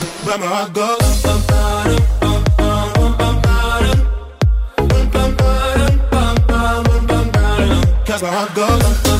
where. Cause my heart goes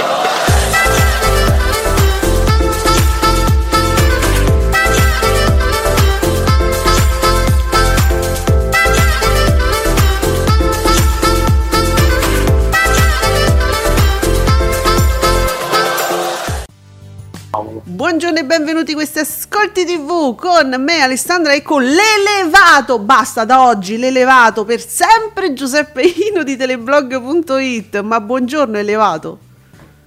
Buongiorno e benvenuti a questi Ascolti TV con me Alessandra e con l'elevato, basta da oggi l'elevato per sempre Giuseppe Ino di teleblog.it, ma buongiorno elevato.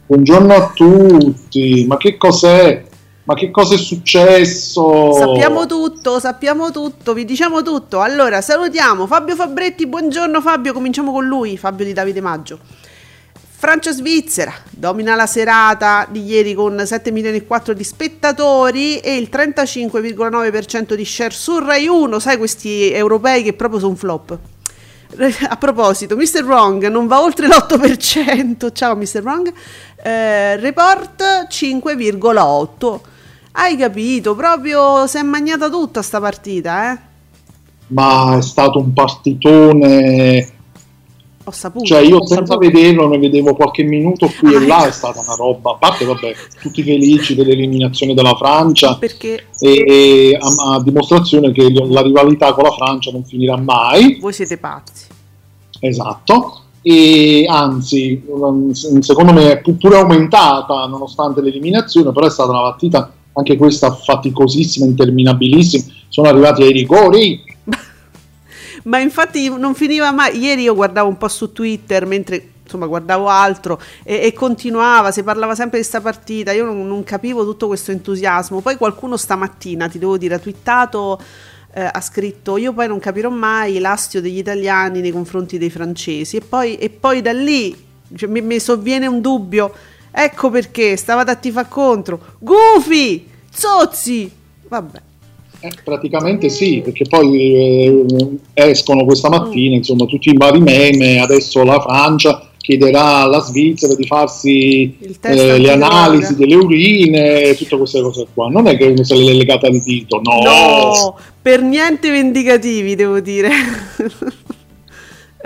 Buongiorno a tutti, ma che cos'è? Ma che cosa è successo? Sappiamo tutto, sappiamo tutto, vi diciamo tutto. Allora salutiamo Fabio Fabretti, buongiorno Fabio, cominciamo con lui, Fabio di Davide Maggio. Francia Svizzera domina la serata di ieri con 7 milioni e 4 di spettatori e il 35,9% di share su Rai 1, sai questi europei che proprio sono flop. A proposito, Mr. Wrong non va oltre l'8%, ciao Mr. Wrong, eh, report 5,8%. Hai capito, proprio si è magnata tutta sta partita, eh? Ma è stato un partitone. Ho saputo. Cioè, io senza saputo. vederlo ne vedevo qualche minuto qui Ah, e là, ecco. è stata una roba. A parte, vabbè, tutti felici dell'eliminazione della Francia Perché e, e a, a dimostrazione che la rivalità con la Francia non finirà mai. voi siete pazzi. Esatto. E anzi, secondo me è pu- pure aumentata nonostante l'eliminazione, però è stata una partita anche questa faticosissima, interminabilissima. Sono arrivati ai rigori. Ma infatti non finiva mai. Ieri io guardavo un po' su Twitter mentre insomma guardavo altro e, e continuava, si parlava sempre di questa partita. Io non, non capivo tutto questo entusiasmo. Poi qualcuno stamattina, ti devo dire, ha twittato. eh, ha scritto io poi non capirò mai l'astio degli italiani nei confronti dei francesi e poi, e poi da lì cioè, mi, mi sovviene un dubbio ecco perché stavate a tifare contro gufi zozzi vabbè Eh, praticamente sì, perché poi eh, escono questa mattina insomma tutti i vari meme. Adesso la Francia chiederà alla Svizzera di farsi eh, le analisi delle urine, tutte queste cose qua. Non è che se le è legata al dito, no. No, per niente vendicativi, devo dire.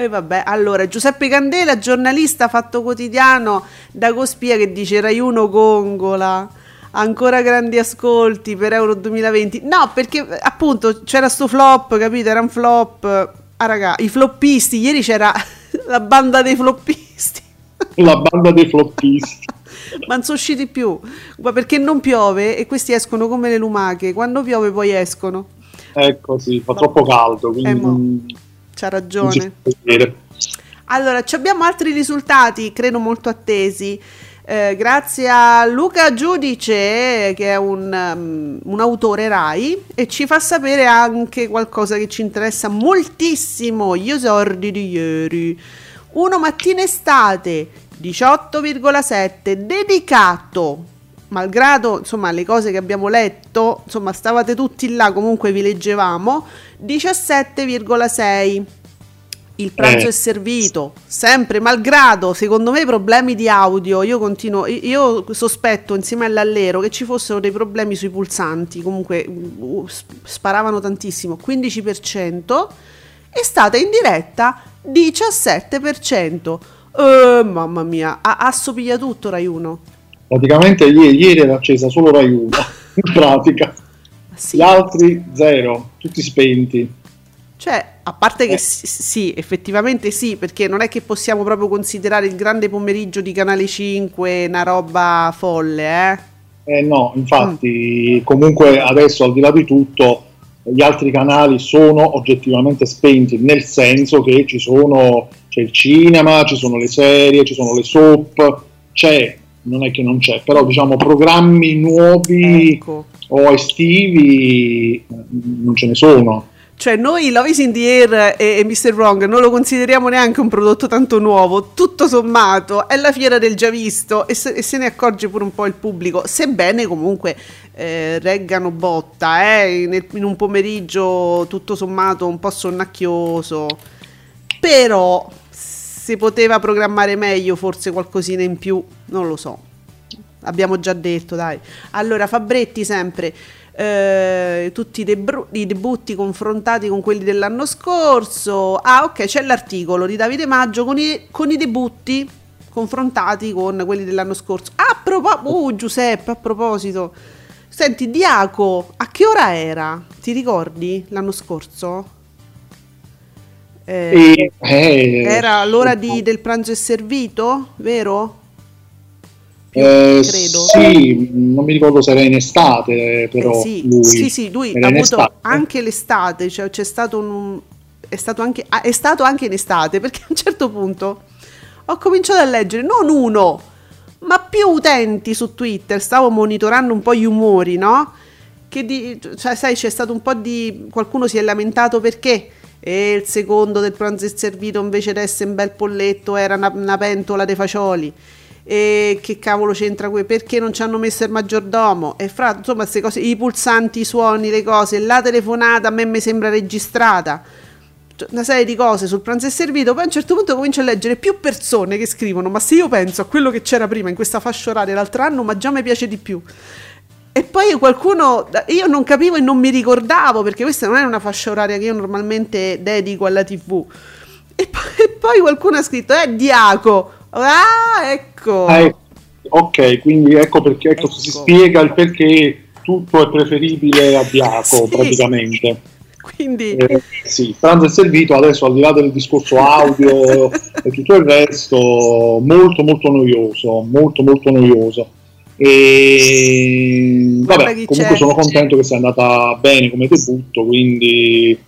E vabbè, allora Giuseppe Candela, giornalista fatto quotidiano da Cospia che dice Rai 1 Gongola. Ancora grandi ascolti per Euro 2020. No, perché appunto c'era sto flop, capito? Era un flop. Ah, raga, i floppisti. Ieri c'era la banda dei floppisti. La banda dei floppisti. Ma non sono usciti più. Perché non piove e questi escono come le lumache. Quando piove poi escono. Ecco sì, fa troppo caldo, quindi Eh, mo. C'ha ragione. Allora, ci abbiamo altri risultati, credo molto attesi. Eh, grazie a Luca Giudice, che è un, um, un autore Rai, e ci fa sapere anche qualcosa che ci interessa moltissimo: gli esordi di ieri. Uno mattina estate 18,7 dedicato malgrado insomma le cose che abbiamo letto insomma stavate tutti là comunque vi leggevamo 17,6 il pranzo Eh. è servito sempre malgrado secondo me problemi di audio io continuo io sospetto insieme all'allero che ci fossero dei problemi sui pulsanti comunque uh, sparavano tantissimo 15% è stata in diretta 17% eh, mamma mia ha, ha tutto Rai 1 Praticamente ieri, ieri era accesa solo Rai 1, in pratica. Sì. Gli altri zero, tutti spenti. Cioè, a parte che Eh. sì, effettivamente sì, perché non è che possiamo proprio considerare il grande pomeriggio di Canale 5 una roba folle, eh? Eh no, Mm. infatti, comunque adesso al di là di tutto, gli altri canali sono oggettivamente spenti, nel senso che ci sono, c'è il cinema, ci sono le serie, ci sono le soap, c'è, non è che non c'è, però diciamo programmi nuovi Ecco. o estivi eh, non ce ne sono. Cioè, noi Love is in the Air e, e Mr. Wrong non lo consideriamo neanche un prodotto tanto nuovo. Tutto sommato, è la fiera del già visto e se, e se ne accorge pure un po' il pubblico. Sebbene comunque eh, reggano botta, eh, in, in un pomeriggio tutto sommato un po' sonnacchioso. Però si poteva programmare meglio, forse qualcosina in più, non lo so. Abbiamo già detto, dai. Allora, Fabretti sempre. Eh, tutti i, debru- i debutti confrontati con quelli dell'anno scorso. Ah, ok, c'è l'articolo di Davide Maggio con i, con i debutti confrontati con quelli dell'anno scorso. A proposito, uh, Giuseppe, a proposito, senti, Diaco, a che ora era? Ti ricordi l'anno scorso? Eh, E, eh, era l'ora di- del pranzo è servito, vero? Eh, credo. Sì, non mi ricordo se era in estate, però Eh sì, lui, sì, sì, lui ha avuto estate. anche l'estate, cioè c'è stato un... È stato, anche, ah, è stato anche in estate, perché a un certo punto ho cominciato a leggere non uno, ma più utenti su Twitter, stavo monitorando un po' gli umori, no? Che di, cioè, sai, c'è stato un po' di... qualcuno si è lamentato perché e il secondo del pranzo è servito invece di essere un bel polletto era una, una pentola dei fagioli e che cavolo c'entra qui perché non ci hanno messo il maggiordomo e fra insomma queste cose i pulsanti i suoni le cose la telefonata a me mi sembra registrata una serie di cose sul pranzo è servito poi a un certo punto comincio a leggere più persone che scrivono ma se io penso a quello che c'era prima in questa fascia oraria l'altro anno ma già mi piace di più e poi qualcuno, io non capivo e non mi ricordavo perché questa non è una fascia oraria che io normalmente dedico alla TV. E poi, e poi qualcuno ha scritto, è Diaco. Ah, ecco. Ah, ecco. ok, quindi ecco perché ecco, Ecco. si spiega il perché tutto è preferibile a Diaco Sì. praticamente. Quindi, Eh, sì, pranzo è servito adesso al di là del discorso audio e tutto il resto, molto molto noioso, molto molto noioso. E vabbè, comunque sono contento che sia andata bene come debutto, quindi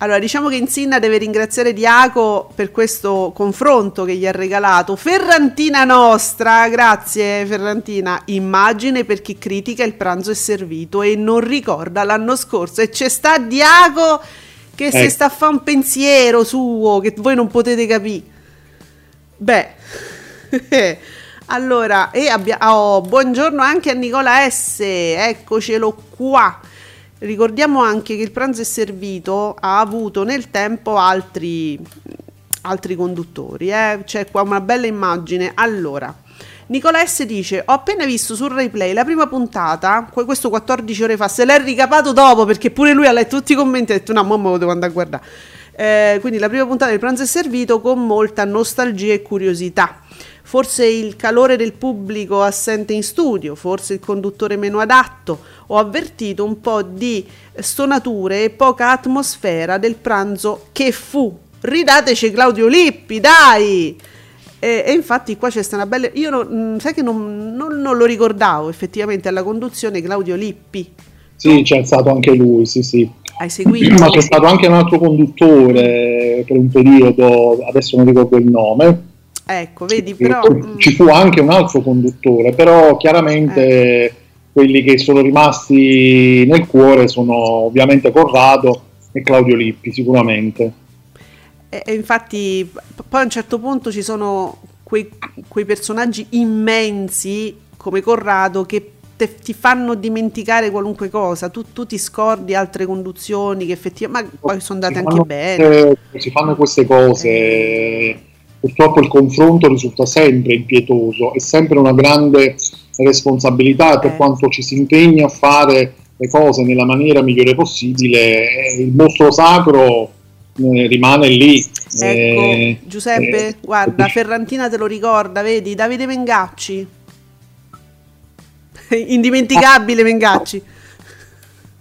allora diciamo che Insinna deve ringraziare Diaco per questo confronto che gli ha regalato. Ferrantina nostra, grazie Ferrantina. Immagine per chi critica il pranzo è servito e non ricorda l'anno scorso. E c'è sta Diaco che se Ecco. sta a fare un pensiero suo che voi non potete capire. Beh, allora, e abbia- oh, buongiorno anche a Nicola S. Eccocelo qua. Ricordiamo anche che il pranzo è servito ha avuto nel tempo altri, altri conduttori. eh. C'è qua una bella immagine. Allora, Nicola S dice: Ho appena visto sul replay la prima puntata, que- questo 14 ore fa. Se l'è ricapato dopo perché pure lui ha letto tutti i commenti e ha detto: No, mamma lo devo andare a guardare. Eh, quindi la prima puntata del pranzo è servito con molta nostalgia e curiosità. Forse il calore del pubblico assente in studio, forse il conduttore meno adatto. Ho avvertito un po' di stonature e poca atmosfera del pranzo che fu. Ridateci Claudio Lippi, dai! E, e infatti qua c'è stata una bella... Io non- mm, sai che non, non- non lo ricordavo effettivamente alla conduzione Claudio Lippi. sì, c'è stato anche lui, sì sì. Hai seguito? Ma c'è stato anche un altro conduttore per un periodo, adesso non ricordo il nome, Ecco, vedi, però... mm, ci fu anche un altro conduttore, però chiaramente Eh. quelli che sono rimasti nel cuore sono ovviamente Corrado e Claudio Lippi, sicuramente. E, e infatti poi a un certo punto ci sono quei, quei personaggi immensi come Corrado che te- ti fanno dimenticare qualunque cosa, tu, tu ti scordi altre conduzioni che effettivamente, ma poi sono andate anche bene. Si fanno queste cose, purtroppo il confronto risulta sempre impietoso, è sempre una grande responsabilità per Eh. quanto ci si impegna a fare le cose nella maniera migliore possibile, eh, il mostro sacro eh, rimane lì. Ecco, Eh, Giuseppe, eh, guarda, Ferrantina te lo ricorda, vedi, Davide Mengacci. Indimenticabile Mengacci.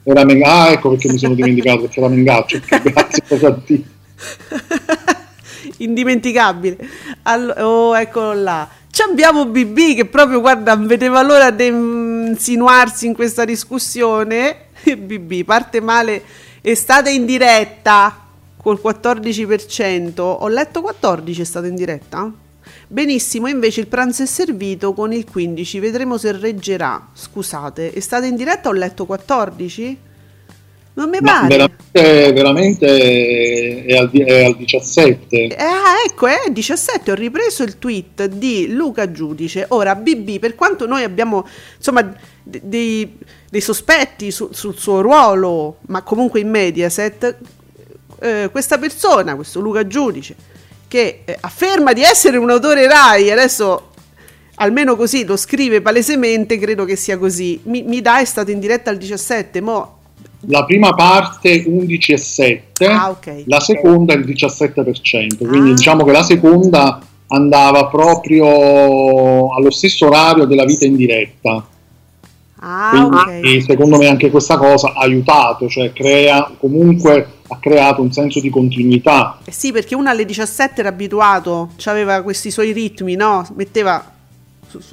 Era Men- ah, ecco perché mi sono dimenticato, perché era Mengaccio. Grazie T. indimenticabile. Allo- oh, eccolo là. Ci abbiamo BB che proprio, guarda, vedeva l'ora di insinuarsi in questa discussione. BB parte male, estate in diretta col 14%. Ho letto 14 è stato in diretta? Benissimo, invece il pranzo è servito con il 15, vedremo se reggerà. Scusate, è stata in diretta ho letto 14? Non mi Ma pare. veramente, veramente è, al, è al 17. Ah, ecco, è 17. Ho ripreso il tweet di Luca Giudice. Ora, BB, per quanto noi abbiamo insomma de- dei, dei sospetti su- sul suo ruolo, ma comunque in Mediaset, eh, questa persona, questo Luca Giudice, che eh, afferma di essere un autore Rai, adesso almeno così lo scrive palesemente, credo che sia così. Mi, mi dà è stato in diretta al 17, mo La prima parte 11 e 7, Ah, ok. la seconda il 17%, quindi Ah. diciamo che la seconda andava proprio allo stesso orario della vita in diretta. Ah, Quindi ok. secondo me anche questa cosa ha aiutato, cioè crea, comunque ha creato un senso di continuità. Eh sì, perché uno alle 17 era abituato, aveva questi suoi ritmi, no? Metteva,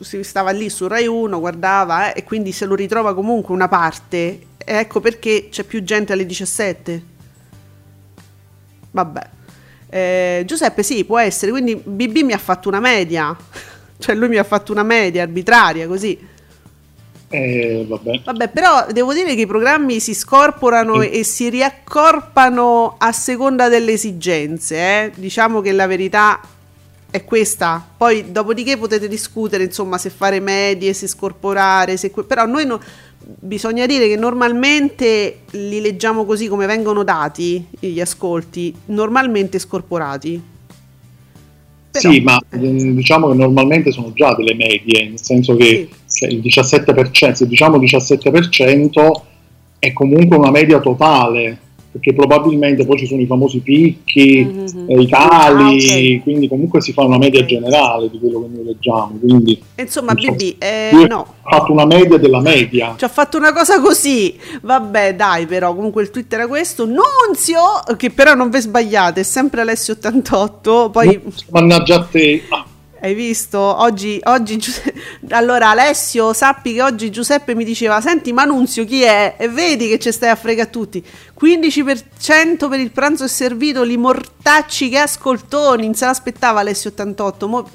si stava lì su Rai 1, guardava eh, e quindi se lo ritrova comunque una parte. Ecco perché c'è più gente alle 17. Vabbè. Eh, Giuseppe, sì, può essere. Quindi BB mi ha fatto una media. cioè lui mi ha fatto una media arbitraria, così. Eh, vabbè. Vabbè, però devo dire che i programmi si scorporano e si riaccorpano a seconda delle esigenze. eh. Diciamo che la verità è questa. Poi, dopodiché, potete discutere insomma se fare medie, se scorporare. Se que- però, noi no- bisogna dire che normalmente li leggiamo così come vengono dati gli ascolti, normalmente scorporati. Però- sì, ma mm, diciamo che normalmente sono già delle medie, nel senso che cioè, il 17%, se diciamo 17% è comunque una media totale, perché probabilmente poi ci sono i famosi picchi, Mhm. eh, i cali, Ah, ok. quindi comunque si fa una media generale di quello che noi leggiamo. Quindi Insomma, non so, BB, eh, no. ho fatto una media della media. Ci ha fatto una cosa così. Vabbè, dai, però. Comunque il tweet era questo. Nunzio, che però non vi sbagliate, è sempre Alessio88. Poi Mannaggia a te. Ah, hai visto? Oggi, oggi Giuse- allora Alessio, sappi che oggi Giuseppe mi diceva: Senti, ma Nunzio chi è? E vedi che ci stai a fregare a tutti. 15% per il pranzo è servito, li mortacci che ascoltoni. Non se l'aspettava Alessio88. Mo-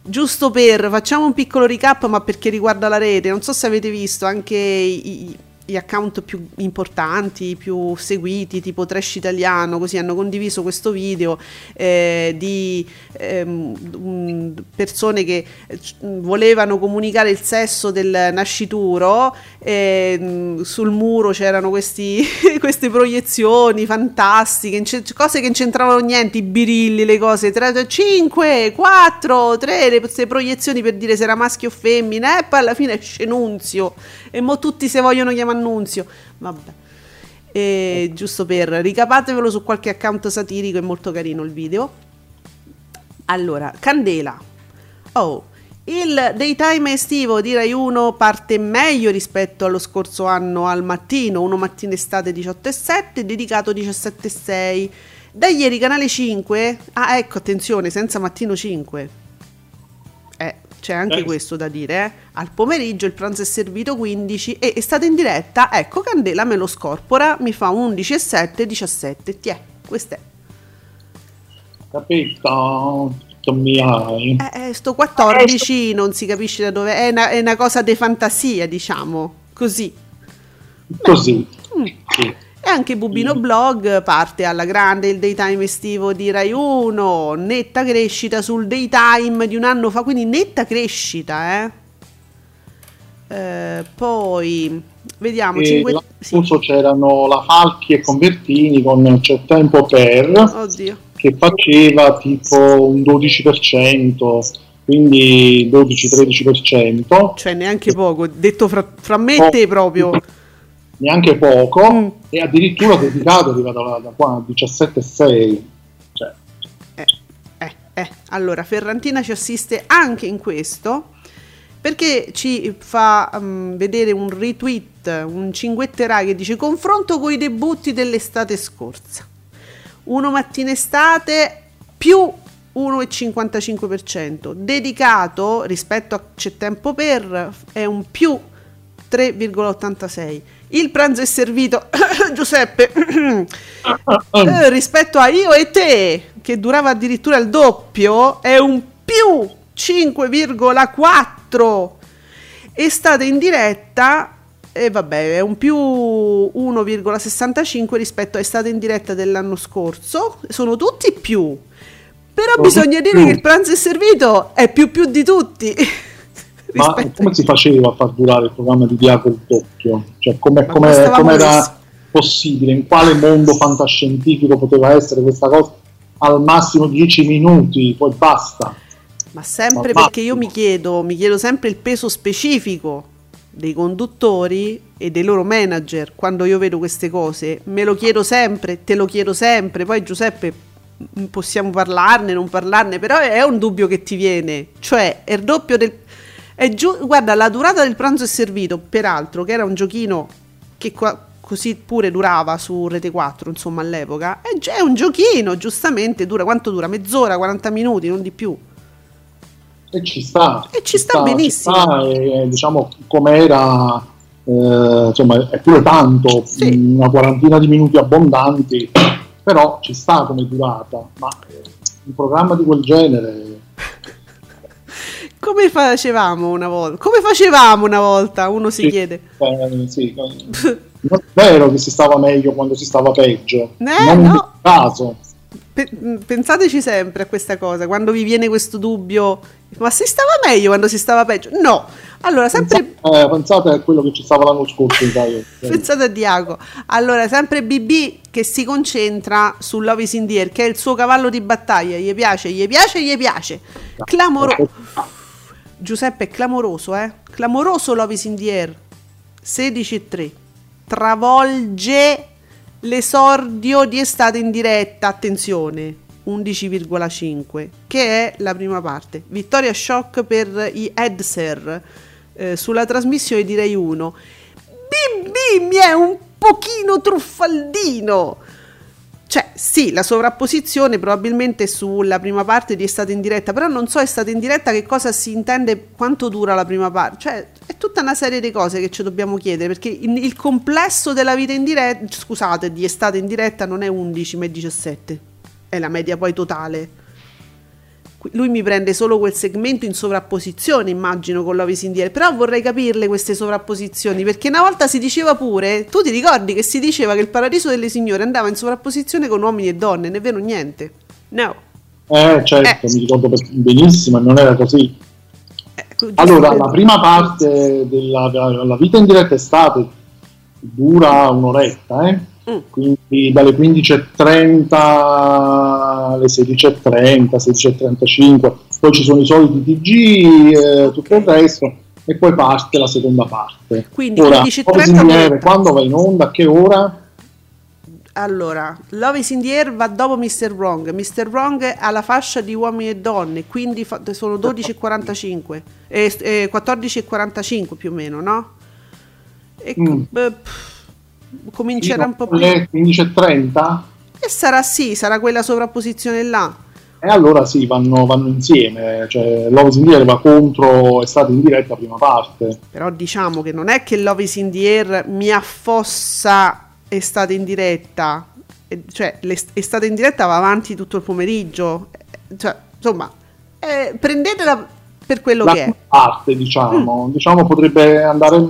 Giusto per, facciamo un piccolo recap, ma perché riguarda la rete, non so se avete visto anche i- gli account più importanti, più seguiti, tipo Trash Italiano, così hanno condiviso questo video eh, di ehm, persone che eh, volevano comunicare il sesso del nascituro, ehm, sul muro c'erano questi, queste proiezioni fantastiche, cose che non c'entravano niente, i birilli, le cose, 5, 4, 3, queste proiezioni per dire se era maschio o femmina, e poi alla fine esce Nunzio, e mo tutti se vogliono chiamare Nunzio, vabbè. E giusto per ricapatevelo su qualche account satirico, è molto carino il video. Allora, Candela. Oh, il daytime estivo di Rai 1 parte meglio rispetto allo scorso anno al mattino, uno mattina estate 18 e 7, dedicato 17 e 6. Da ieri canale 5, ah ecco attenzione, senza mattino 5. Eh, c'è anche Eh. questo da dire, eh. Al pomeriggio il pranzo è servito 15 e è stata in diretta, ecco Candela me lo scorpora, mi fa 11 e 7, 17, tiè, questo è. capito? Eh, eh, sto 14 non si capisce da dove è una, è una cosa di fantasia, diciamo, così. Così. Mm. Sì. E anche Bubino Blog parte alla grande il daytime estivo di Rai 1, netta crescita sul daytime di un anno fa, quindi netta crescita, eh. Eh, poi vediamo E 5 l'anno sì. scorso c'erano la Falchi e Convertini con C'è tempo per Oddio. che faceva tipo un 12%, quindi 12-13%, Cioè neanche poco, detto fra, fra me e te proprio. neanche poco, Mm. e addirittura dedicato è arrivato da, da qua a 17,6. Cioè, Eh, eh, eh. Allora, Ferrantina ci assiste anche in questo. perché ci fa mm, vedere un retweet, un cinguetterai che dice confronto con i debutti dell'estate scorsa. Uno mattina estate più 1,55%, dedicato rispetto a C'è tempo per è un più 3,86. Il pranzo è servito, Giuseppe, eh, rispetto a io e te, che durava addirittura il doppio, è un più 5,4. Estate in diretta, e vabbè, è un più 1,65 rispetto a estate in diretta dell'anno scorso. Sono tutti più. Però bisogna dire che il pranzo è servito è più più di tutti. Ma come si faceva a far durare il programma di Diaco il doppio? Cioè, come, era possibile? In quale mondo fantascientifico poteva essere questa cosa? Al massimo 10 minuti, poi basta. Ma sempre Ma perché io mi chiedo, mi chiedo sempre il peso specifico dei conduttori e dei loro manager quando io vedo queste cose. Me lo chiedo sempre, te lo chiedo sempre. Poi Giuseppe possiamo parlarne, non parlarne, però è un dubbio che ti viene. Cioè, è il doppio del... È giu- guarda, la durata del pranzo è servito, peraltro, che era un giochino che qua- così pure durava su Rete 4, insomma, all'epoca. È, è un giochino, giustamente, dura quanto dura? Mezz'ora, 40 minuti, non di più. E ci sta. E ci sta benissimo. ci sta, e, diciamo, com'era, eh, insomma, è pure tanto, Sì. una quarantina di minuti abbondanti, però ci sta come durata. Ma eh, un programma di quel genere... Come facevamo una volta? Come facevamo una volta? Uno si Sì. chiede. Eh, sì, eh, non è vero che si stava meglio quando si stava peggio. Eh, non no. caso. Pe- mh, pensateci sempre a questa cosa, quando vi viene questo dubbio, ma si stava meglio quando si stava peggio? No. Allora, sempre Pensate, eh, pensate a quello che ci stava l'anno scorso in Italia. pensate a Diago. Allora, sempre BB che si concentra su Love is in the Air, che è il suo cavallo di battaglia, gli piace, gli piace, gli piace. Clamoroso. Giuseppe è clamoroso, eh? Clamoroso Love is in the Air. 16-3. Travolge l'esordio di estate in diretta, attenzione, 11,5, che è la prima parte. Vittoria shock per i Edser eh, sulla trasmissione di Rai 1. BB mi è un pochino truffaldino. Cioè, sì, la sovrapposizione probabilmente sulla prima parte di Estate in diretta, però non so Estate in diretta che cosa si intende, quanto dura la prima parte. Cioè, è tutta una serie di cose che ci dobbiamo chiedere, perché il, complesso della vita in diretta, scusate, di Estate in diretta non è 11, ma è 17. È la media poi totale. Lui mi prende solo quel segmento in sovrapposizione, immagino, con Love is in the. Però vorrei capirle queste sovrapposizioni, perché una volta si diceva pure, tu ti ricordi che si diceva che il paradiso delle signore andava in sovrapposizione con uomini e donne, ne è vero niente? No. Eh, certo, Eh. mi ricordo benissimo, non era così. Ecco, Allora, la prima parte della la vita in diretta estate dura un'oretta, eh? Mm. quindi dalle 15.30 alle 16.30, 16.35, poi ci sono i soliti TG, eh, tutto il resto, e poi parte la seconda parte. Quindi Ora, 15.30 Love is in the Air, un'oretta. quando va in onda, a che ora? Allora, Love is in the Air va dopo Mr. Wrong. Mr. Wrong ha la fascia di uomini e donne, quindi fa- sono 12,45 e e 14,45 più o meno, no? E Mm. beh, pff, comincerà un po' più. Alle 15.30? E sarà sì, sarà quella sovrapposizione là. E allora sì, vanno, vanno insieme, cioè Love is in the Air va contro Estate in diretta prima parte. Però diciamo che non è che Love is in the Air mi affossa estate in diretta. Cioè, l'est- estate in diretta va avanti tutto il pomeriggio. Eh, Cioè, insomma, eh, prendetela per quello La che è. parte, diciamo, Mm. diciamo potrebbe andare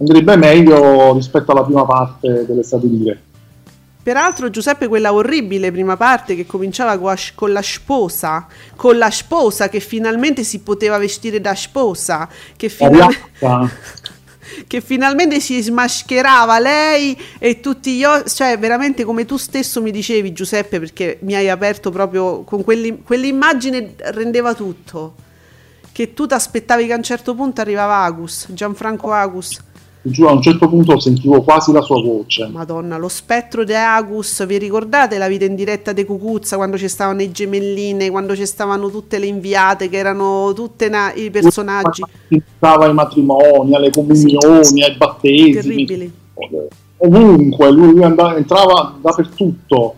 andrebbe meglio rispetto alla prima parte in diretta. Peraltro, Giuseppe, quella orribile prima parte che cominciava con la, sposa, con la sposa che finalmente si poteva vestire da sposa, che, piazza, che finalmente si smascherava lei e tutti gli o- cioè veramente come tu stesso mi dicevi Giuseppe perché mi hai aperto proprio con quelli- quell'immagine rendeva tutto. Che tu ti aspettavi che a un certo punto arrivava Agus Gianfranco Agus giuro, a un certo punto sentivo quasi la sua voce. Madonna, lo spettro di Agus, vi ricordate la vita in diretta di Cucuzza quando ci stavano i gemelline, quando ci stavano tutte le inviate che erano tutte na- i personaggi Stava ai matrimoni, alle comunioni, ai battesimi, terribili, ovunque, lui, lui andava- entrava dappertutto.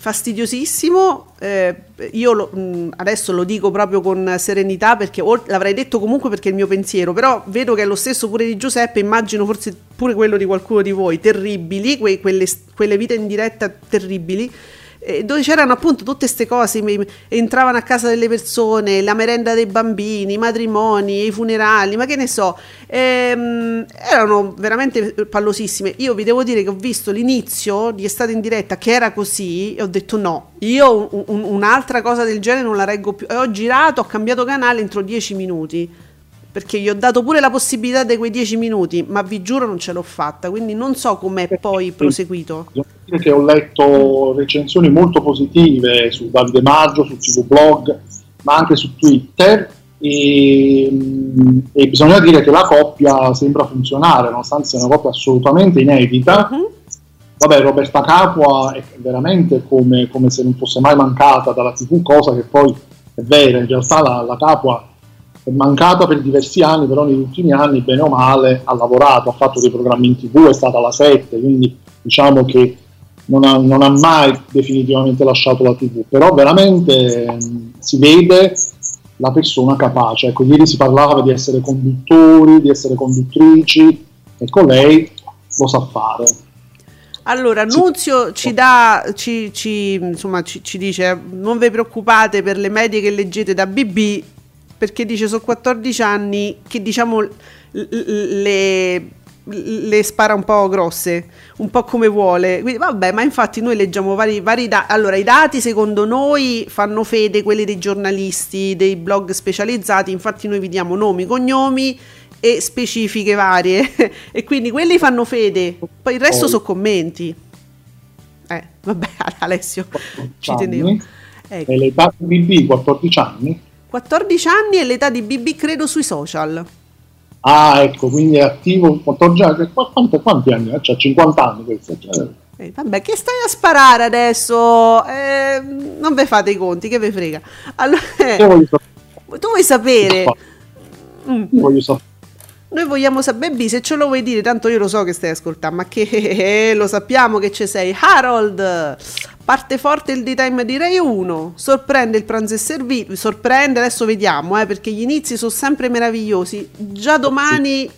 Fastidiosissimo. eh, io lo- mh, adesso lo dico proprio con serenità perché l'avrei detto comunque perché è il mio pensiero, però vedo che è lo stesso pure di Giuseppe, immagino forse pure quello di qualcuno di voi, terribili, que- quelle, quelle vite in diretta terribili. Eh, dove c'erano appunto tutte queste cose, entravano a casa delle persone, la merenda dei bambini, i matrimoni, i funerali, ma che ne so, ehm, erano veramente pallosissime. Io vi devo dire che ho visto l'inizio di Estate in diretta che era così e ho detto no, io un- un- un'altra cosa del genere non la reggo più. E ho girato, ho cambiato canale entro 10 minuti. Perché gli ho dato pure la possibilità di quei 10 minuti, ma vi giuro non ce l'ho fatta, quindi non so com'è poi proseguito. Dire che ho letto recensioni molto positive su Davide Maggio, su TV Blog, ma anche su Twitter. E, e bisogna dire che la coppia sembra funzionare, nonostante sia una coppia assolutamente inedita. Mhm. Vabbè, Roberta Capua è veramente come, come se non fosse mai mancata dalla TV, cosa che poi è vera. In realtà la, la Capua è mancata per diversi anni, però negli ultimi anni, bene o male, ha lavorato, ha fatto dei programmi in TV, è stata la 7, quindi diciamo che non ha, non ha mai definitivamente lasciato la TV, però veramente ehm, si vede la persona capace. Ecco, ieri si parlava di essere conduttori, di essere conduttrici, ecco lei lo sa fare. Allora, Nunzio ci dà, ci, ci- insomma, ci, ci dice: Non vi preoccupate per le medie che leggete da BB, perché dice sono 14 anni che diciamo le, le spara un po' grosse, un po' come vuole. Quindi, vabbè, ma infatti noi leggiamo vari, vari dati. Allora, i dati secondo noi fanno fede quelli dei giornalisti, dei blog specializzati. Infatti, noi vi diamo nomi, cognomi e specifiche varie. e quindi quelli fanno fede, poi il resto sono commenti. Eh, vabbè, Alessio, ci tenevo. Ecco. e l'età BB 14 anni. 14 anni e l'età di BB credo sui social. Ah, ecco, quindi è attivo 14 anni. Qu- Quanti, quanti anni? ha? C'ha 50 anni questo. cioè, Eh, vabbè, che stai a sparare adesso? Eh, non ve fate i conti, che ve frega. Allora, eh, tu vuoi sapere? Mm. Io voglio sapere. Noi vogliamo sapere, Baby, se ce lo vuoi dire, tanto io lo so che stai ascoltando, ma che lo sappiamo che ci sei. Harold, parte forte il daytime di Rai 1, sorprende il pranzo e servito, sorprende, adesso vediamo, eh, perché gli inizi sono sempre meravigliosi. Già domani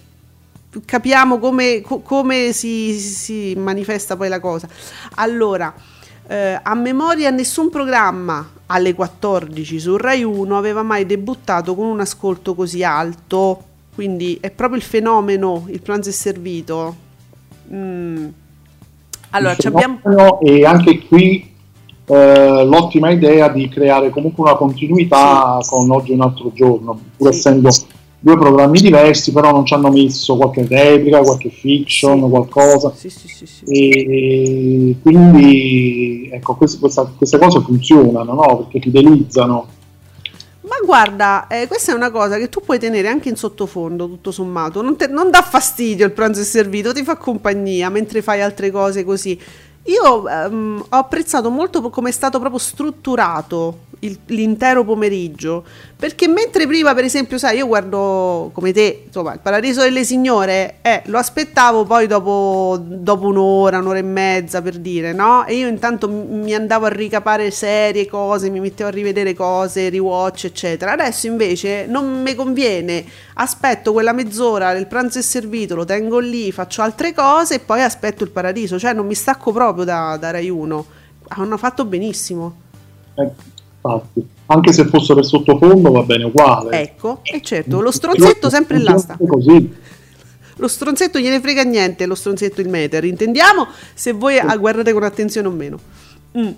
capiamo come, co- come si, si manifesta poi la cosa. Allora, eh, a memoria nessun programma alle 14 su Rai 1 aveva mai debuttato con un ascolto così alto, quindi è proprio il fenomeno, il pranzo è servito. Mm. Allora, abbiamo... E anche qui eh, l'ottima idea di creare comunque una continuità con oggi è un altro giorno, pur Sì. essendo due programmi diversi, però non ci hanno messo qualche replica, qualche fiction, Sì. qualcosa. Sì, sì, sì, sì. E quindi ecco, queste, questa- queste cose funzionano, no? Perché fidelizzano. Guarda, eh, questa è una cosa che tu puoi tenere anche in sottofondo, tutto sommato. Non, te- non dà fastidio il pranzo è servito, ti fa compagnia mentre fai altre cose così. Io ehm, ho apprezzato molto come è stato proprio strutturato il- l'intero pomeriggio. Perché mentre prima, per esempio, sai, io guardo come te, insomma, il Paradiso delle Signore, eh, lo aspettavo poi dopo, dopo un'ora, un'ora e mezza per dire, no? E io intanto mi andavo a ricapare serie, cose, mi mettevo a rivedere cose, rewatch, eccetera. Adesso invece non mi conviene, aspetto quella mezz'ora, il pranzo è servito, lo tengo lì, faccio altre cose e poi aspetto il Paradiso, cioè non mi stacco proprio da, da Rai 1. Hanno fatto benissimo. Eh, infatti. Anche se fosse per sottofondo va bene uguale. Ecco, e certo, lo stronzetto sempre là sta. Così. Lo stronzetto gliene frega niente, lo stronzetto il meter, intendiamo se voi guardate con attenzione o meno. Mm.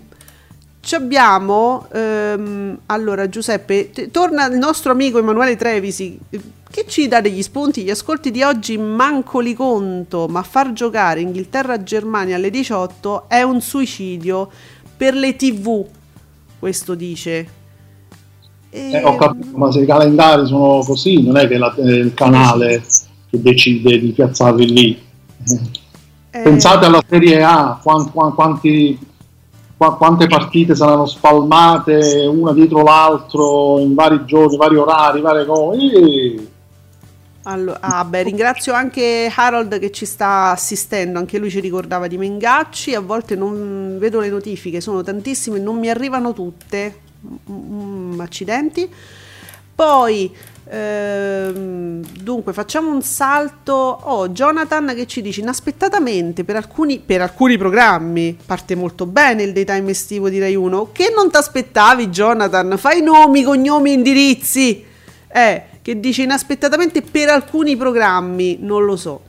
Ci abbiamo, ehm, allora Giuseppe, t- torna il nostro amico Emanuele Trevisi, che ci dà degli spunti, gli ascolti di oggi manco li conto, ma far giocare Inghilterra-Germania alle 18 è un suicidio per le tv, questo dice. Eh, ho capito, ma se i calendari sono così, non è che la- eh, il canale che decide di piazzarli lì. Eh, Pensate alla Serie A, quan- quan- quanti- qua- quante partite saranno spalmate una dietro l'altro in vari giorni, vari orari, varie cose. Eh, Allo- ah, beh, ringrazio anche Harold che ci sta assistendo, anche lui ci ricordava di Mengacci, a volte non vedo le notifiche, sono tantissime, non mi arrivano tutte, Mm, accidenti. Poi, ehm, dunque, facciamo un salto. Oh, Jonathan che ci dice, inaspettatamente per alcuni, per alcuni programmi, parte molto bene il daytime estivo di Rai 1, che non ti aspettavi Jonathan? Fai nomi, cognomi, indirizzi. Eh, che dice inaspettatamente per alcuni programmi, non lo so.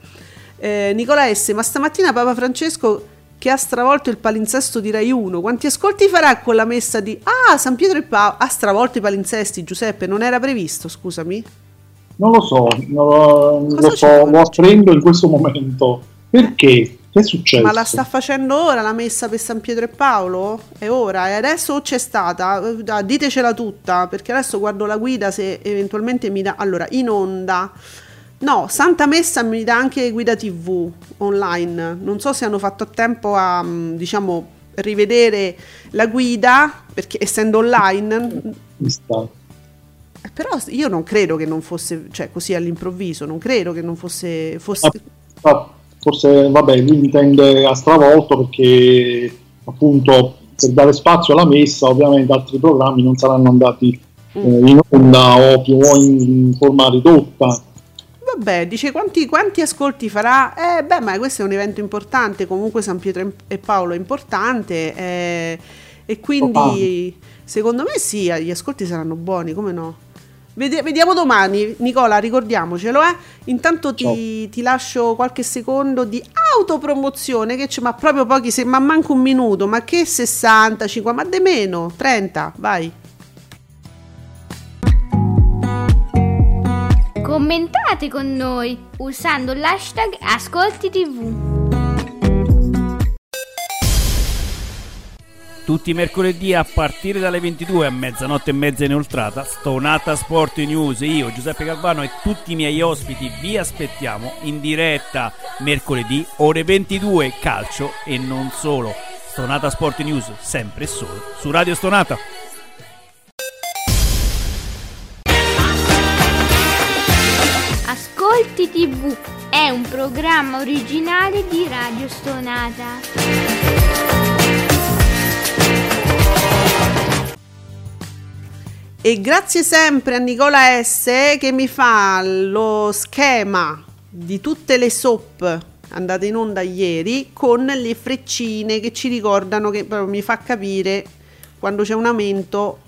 Eh, Nicola S, ma stamattina Papa Francesco che ha stravolto il palinsesto di Rai 1, quanti ascolti farà con la messa di... Ah, San Pietro e Paolo ha stravolto i palinsesti, Giuseppe, non era previsto, scusami. non lo so, non lo, so, lo apprendo in questo momento. Perché? Che è successo? Ma la sta facendo ora la messa per San Pietro e Paolo? È ora? E adesso o c'è stata? Ditecela tutta, perché adesso guardo la guida se eventualmente mi dà... Allora, in onda... No, Santa Messa mi dà anche guida TV online. Non so se hanno fatto tempo a, mm, diciamo, rivedere la guida, perché essendo online... Eh, Però io non credo che non fosse, cioè così all'improvviso, non credo che non fosse... fosse Ah, Forse, vabbè, lui intende a stravolto perché appunto per dare spazio alla messa, ovviamente altri programmi non saranno andati eh, in onda o più o in, in forma ridotta. Vabbè, dice quanti, quanti ascolti farà? Eh, beh, ma questo è un evento importante, comunque San Pietro e Paolo è importante eh, e quindi secondo me sì, gli ascolti saranno buoni, come no? Vedi- vediamo domani, Nicola, ricordiamocelo, eh? Intanto ti, ti lascio qualche secondo di autopromozione, che c'è, ma proprio pochi, se, ma manca un minuto, ma che 60, 50, ma de meno, 30, vai. Commentate con noi usando l'hashtag Ascolti TV. Tutti i mercoledì a partire dalle 22 a mezzanotte e mezza inoltrata, Stonata Sport News, io Giuseppe Calvano e tutti i miei ospiti vi aspettiamo in diretta mercoledì ore 22 calcio e non solo. Stonata Sport News sempre e solo su Radio Stonata. Ascolti TV è un programma originale di Radio Stonata. E grazie sempre a Nicola S che mi fa lo schema di tutte le soap andate in onda ieri con le freccine che ci ricordano che proprio mi fa capire quando c'è un aumento.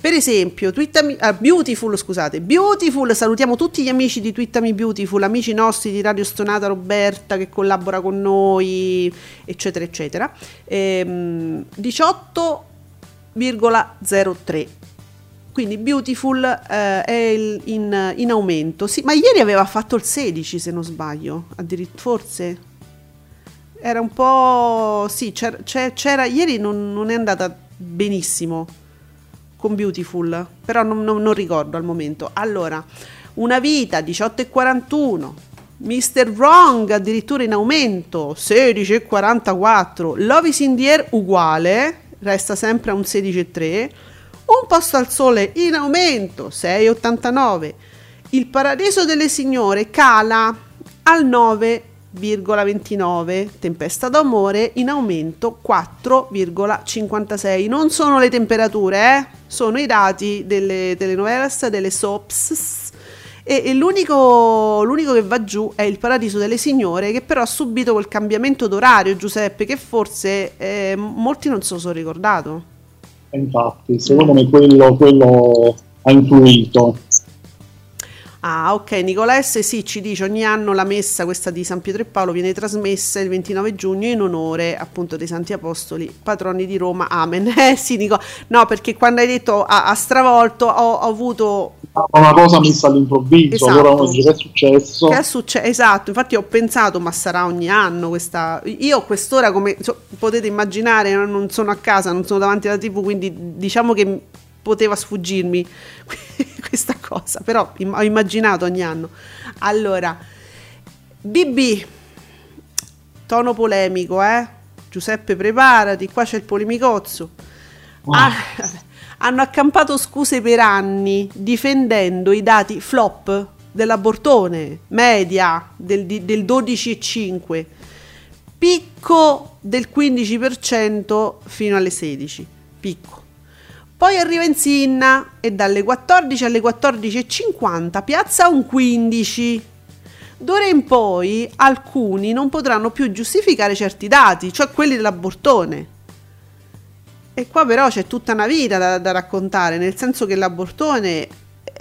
Per esempio, Twittami, ah, Beautiful, scusate, Beautiful, salutiamo tutti gli amici di Twittami Beautiful, amici nostri di Radio Stonata Roberta che collabora con noi, eccetera, eccetera. Ehm, 18,03 quindi Beautiful eh, è il- in, in aumento. Sì, ma ieri aveva fatto il 16 se non sbaglio, addirittura forse. Era un po'... Sì, c'era, c'era- ieri non, non è andata benissimo con Beautiful, però non, non- non ricordo al momento. Allora, Una vita 18,41. Mr. Wrong addirittura in aumento 16,44. Love is in the air uguale, resta sempre a un 16,3. Un posto al sole in aumento 6,89. Il paradiso delle signore cala al 9,29. Tempesta d'amore in aumento 4,56. Non sono le temperature, eh? sono i dati delle telenovelas, delle soaps. E, e l'unico, l'unico che va giù è il Paradiso delle Signore, che però ha subito quel cambiamento d'orario, Giuseppe, che forse eh, molti non se lo sono ricordato. Infatti, secondo me quello, quello ha influito. Ah, ok, Nicola S. sì, ci dice ogni anno la messa, questa di San Pietro e Paolo, viene trasmessa il 29 giugno in onore appunto dei Santi Apostoli, patroni di Roma. Amen. Eh sì, Nico, no, perché quando hai detto ha, ha stravolto, ho, ho avuto Una cosa messa all'improvviso, Esatto. allora uno dice che è successo. Che è successo? Esatto, infatti ho pensato, ma sarà ogni anno questa... Io a quest'ora, come so- potete immaginare, non sono a casa, non sono davanti alla tv, quindi diciamo che poteva sfuggirmi questa cosa, però ho immaginato ogni anno. Allora, BB, tono polemico, eh? Giuseppe, preparati, qua c'è il polemicozzo. Ah, hanno accampato scuse per anni difendendo i dati flop dell'abortone media del, del 12,5 picco del 15% fino alle 16 picco poi arriva Insinna e dalle 14 alle 14.50 piazza un 15 D'ora in poi alcuni non potranno più giustificare certi dati, cioè quelli dell'abortone. E qua però c'è tutta una vita da, da raccontare, nel senso che l'abortone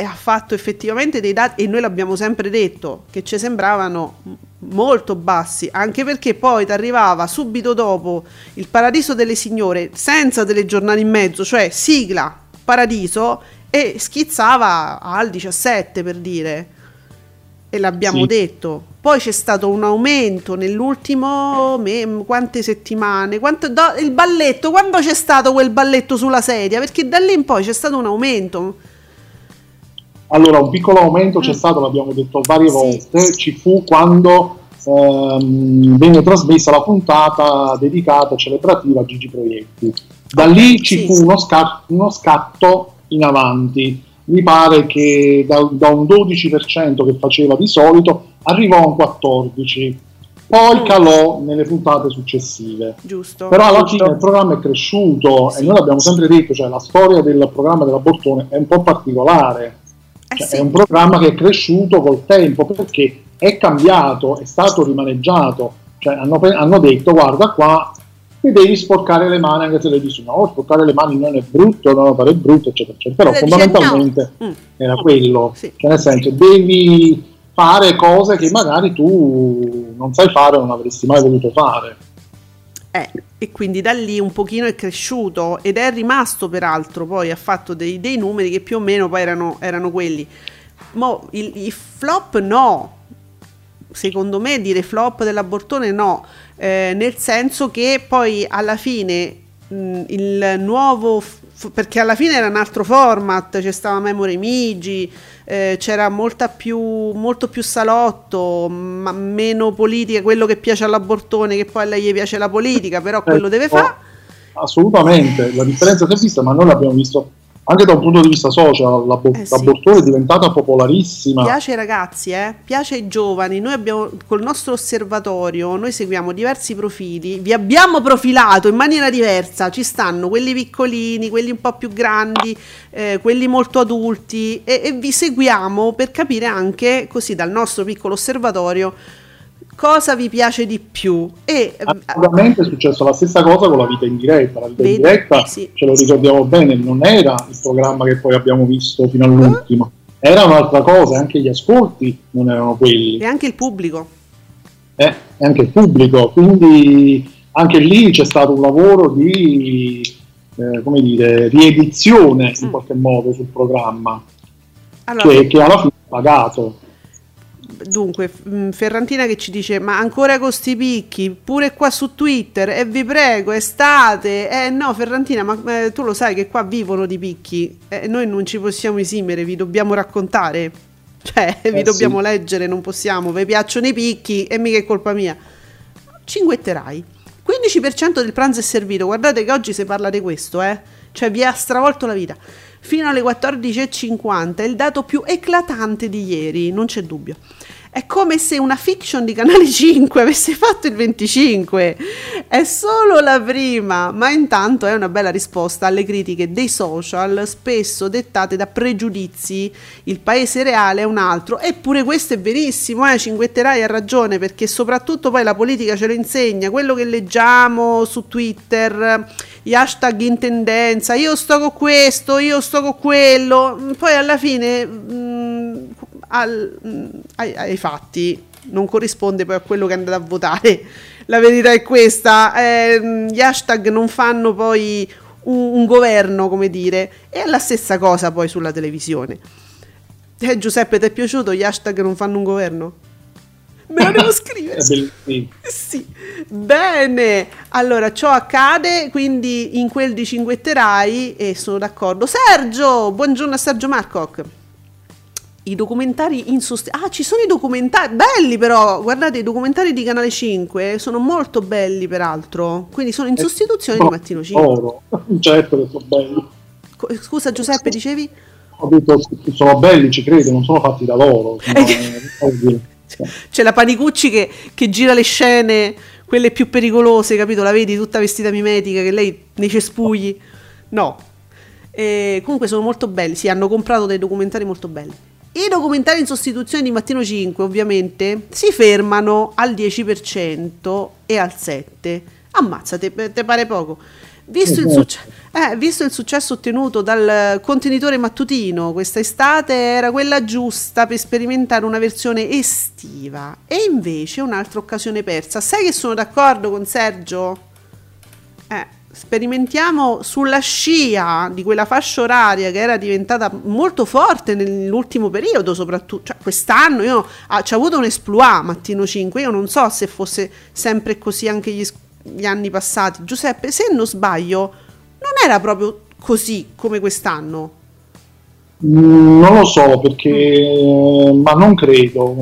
ha fatto effettivamente dei dati, e noi l'abbiamo sempre detto, che ci sembravano molto bassi, anche perché poi ti arrivava subito dopo il Paradiso delle Signore, senza telegiornali in mezzo, cioè sigla, Paradiso, e schizzava al 17 per dire e l'abbiamo Sì. detto. Poi c'è stato un aumento nell'ultimo me- quante settimane, quanto, do- il balletto, quando c'è stato quel balletto sulla sedia? Perché da lì in poi c'è stato un aumento. Allora, un piccolo aumento c'è stato, l'abbiamo detto varie Sì. volte, ci fu quando ehm, venne trasmessa la puntata dedicata celebrativa a Gigi Proietti. Da lì ci Sì. fu uno, sca- uno scatto in avanti. Mi pare che da, da un 12% che faceva di solito arrivò a un 14%, poi Mm. calò nelle puntate successive. Giusto? Però alla Giusto. fine il programma è cresciuto Sì. e noi l'abbiamo sempre detto, cioè la storia del programma dell'abortone è un po' particolare. Eh Cioè, sì. È un programma che è cresciuto col tempo perché è cambiato, è stato rimaneggiato. Cioè, hanno, hanno detto: guarda qua, ti devi sporcare le mani anche se le dici no, sporcare le mani non è brutto, no, pare brutto, eccetera, eccetera. Però fondamentalmente no. Mm. era quello. Sì. Cioè, nel senso, devi fare cose che magari tu non sai fare o non avresti mai voluto fare. Eh, e quindi da lì un pochino è cresciuto ed è rimasto peraltro, poi ha fatto dei, dei numeri che più o meno poi erano, erano quelli. Il, i flop no, secondo me dire flop dell'abortone no, eh, nel senso che poi alla fine mh, il nuovo, perché alla fine era un altro format, c'è stava Memory Migi, eh, c'era molta più, molto più salotto, ma meno politica, quello che piace all'abortone, che poi a lei gli piace la politica, però quello deve Ecco, fare. Assolutamente, la differenza si è vista, ma noi l'abbiamo visto anche da un punto di vista social. l'abo- Eh sì. È diventata popolarissima. Piace ai ragazzi, eh? piace ai giovani. Noi abbiamo col nostro osservatorio, noi seguiamo diversi profili, vi abbiamo profilato in maniera diversa. Ci stanno quelli piccolini, quelli un po' più grandi, eh, quelli molto adulti e, e vi seguiamo per capire anche così dal nostro piccolo osservatorio cosa vi piace di più. E eh, Assolutamente è successo la stessa cosa con la vita in diretta. La vita Vedi? in diretta, Sì. ce lo ricordiamo bene, non era il programma che poi abbiamo visto fino all'ultimo. Eh? Era un'altra cosa, anche gli ascolti non erano quelli. e anche il pubblico. eh, e anche il pubblico. Quindi anche lì c'è stato un lavoro di eh, come dire, riedizione in Mm. qualche modo sul programma, Allora, che, che alla fine ha pagato. Dunque, mh, Ferrantina che ci dice: Ma ancora con sti picchi, pure qua su Twitter, e vi prego, estate. Eh no, Ferrantina, ma eh, tu lo sai che qua vivono di picchi, e noi non ci possiamo esimere, vi dobbiamo raccontare. Cioè, vi Eh, dobbiamo sì. leggere, non possiamo. Vi piacciono i picchi e mica è colpa mia. Cinguetterai. 15% del pranzo è servito. Guardate che oggi si parla di questo, eh. Cioè, vi ha stravolto la vita. Fino alle 14.50 è il dato più eclatante di ieri, non c'è dubbio. È come se una fiction di Canale 5 avesse fatto il 25. È solo la prima, ma intanto è una bella risposta alle critiche dei social, spesso dettate da pregiudizi. Il paese reale è un altro. Eppure questo è verissimo, eh? Cinguetterai ha ragione, perché soprattutto poi la politica ce lo insegna. Quello che leggiamo su Twitter, gli hashtag in tendenza, io sto con questo, io sto con quello. Poi alla fine... mm, al- mm, ai, ai fatti non corrisponde poi a quello che andate a votare. La verità è questa: ehm, gli hashtag non fanno poi un, un governo, come dire, e è la stessa cosa poi sulla televisione. Eh, Giuseppe, ti è piaciuto? Gli hashtag non fanno un governo? Me lo devo scrivere. È. Sì, bene. Allora, ciò accade, quindi in quel di cinguetterai e sono d'accordo. Sergio, buongiorno a Sergio Marcoc. I documentari insostenibili. Ah, ci sono i documentari belli però. Guardate, i documentari di Canale 5 sono molto belli peraltro. Quindi sono in sostituzione di Mattino 5. Oro. Certo che sono belli. Scusa Giuseppe, dicevi? Ho detto sono belli, ci credo, non sono fatti da loro. sono- Eh. C'è la Panicucci che, che gira le scene, quelle più pericolose, capito? La vedi tutta vestita mimetica, che lei nei cespugli. No. E comunque sono molto belli, sì, hanno comprato dei documentari molto belli. I documentari in sostituzione di Mattino 5, ovviamente, si fermano al 10% e al 7%. Ammazza, te, te pare poco. Visto il, succe- eh, visto il successo ottenuto dal contenitore mattutino questa estate era quella giusta per sperimentare una versione estiva e invece un'altra occasione persa. Sai che sono d'accordo con Sergio? Eh, sperimentiamo sulla scia di quella fascia oraria che era diventata molto forte nell'ultimo periodo, soprattutto cioè, quest'anno io ah, c'è avuto un esploit mattino 5, io non so se fosse sempre così anche gli, gli anni passati. Giuseppe, se non sbaglio, non era proprio così come quest'anno. Mm, Non lo so perché, ma non credo.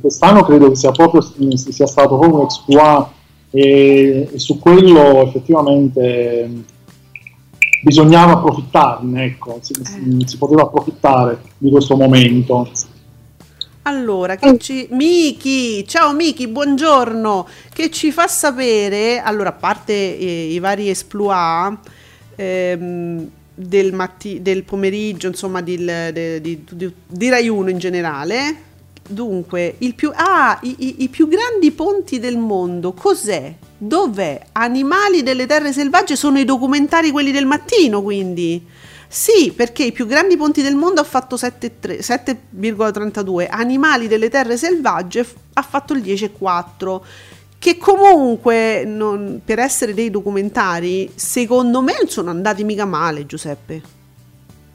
Quest'anno credo che sia proprio sia stato proprio un exploit e, e su quello effettivamente bisognava approfittarne, ecco, si, si- si poteva approfittare di questo momento. Allora, che ci... Miki, ciao Miki, buongiorno, che ci fa sapere, allora a parte eh, i vari esploit ehm, del, matti- del pomeriggio, insomma di, di, di, di Rai 1 in generale, dunque, più, ah, i, i- i più grandi ponti del mondo, cos'è? Dov'è? Animali delle terre selvagge sono i documentari quelli del mattino, quindi... Sì, perché i più grandi ponti del mondo ha fatto 7,3 7,32, Animali delle terre selvagge ha fatto il 10,4, che comunque non- per essere dei documentari, secondo me non sono andati mica male, Giuseppe.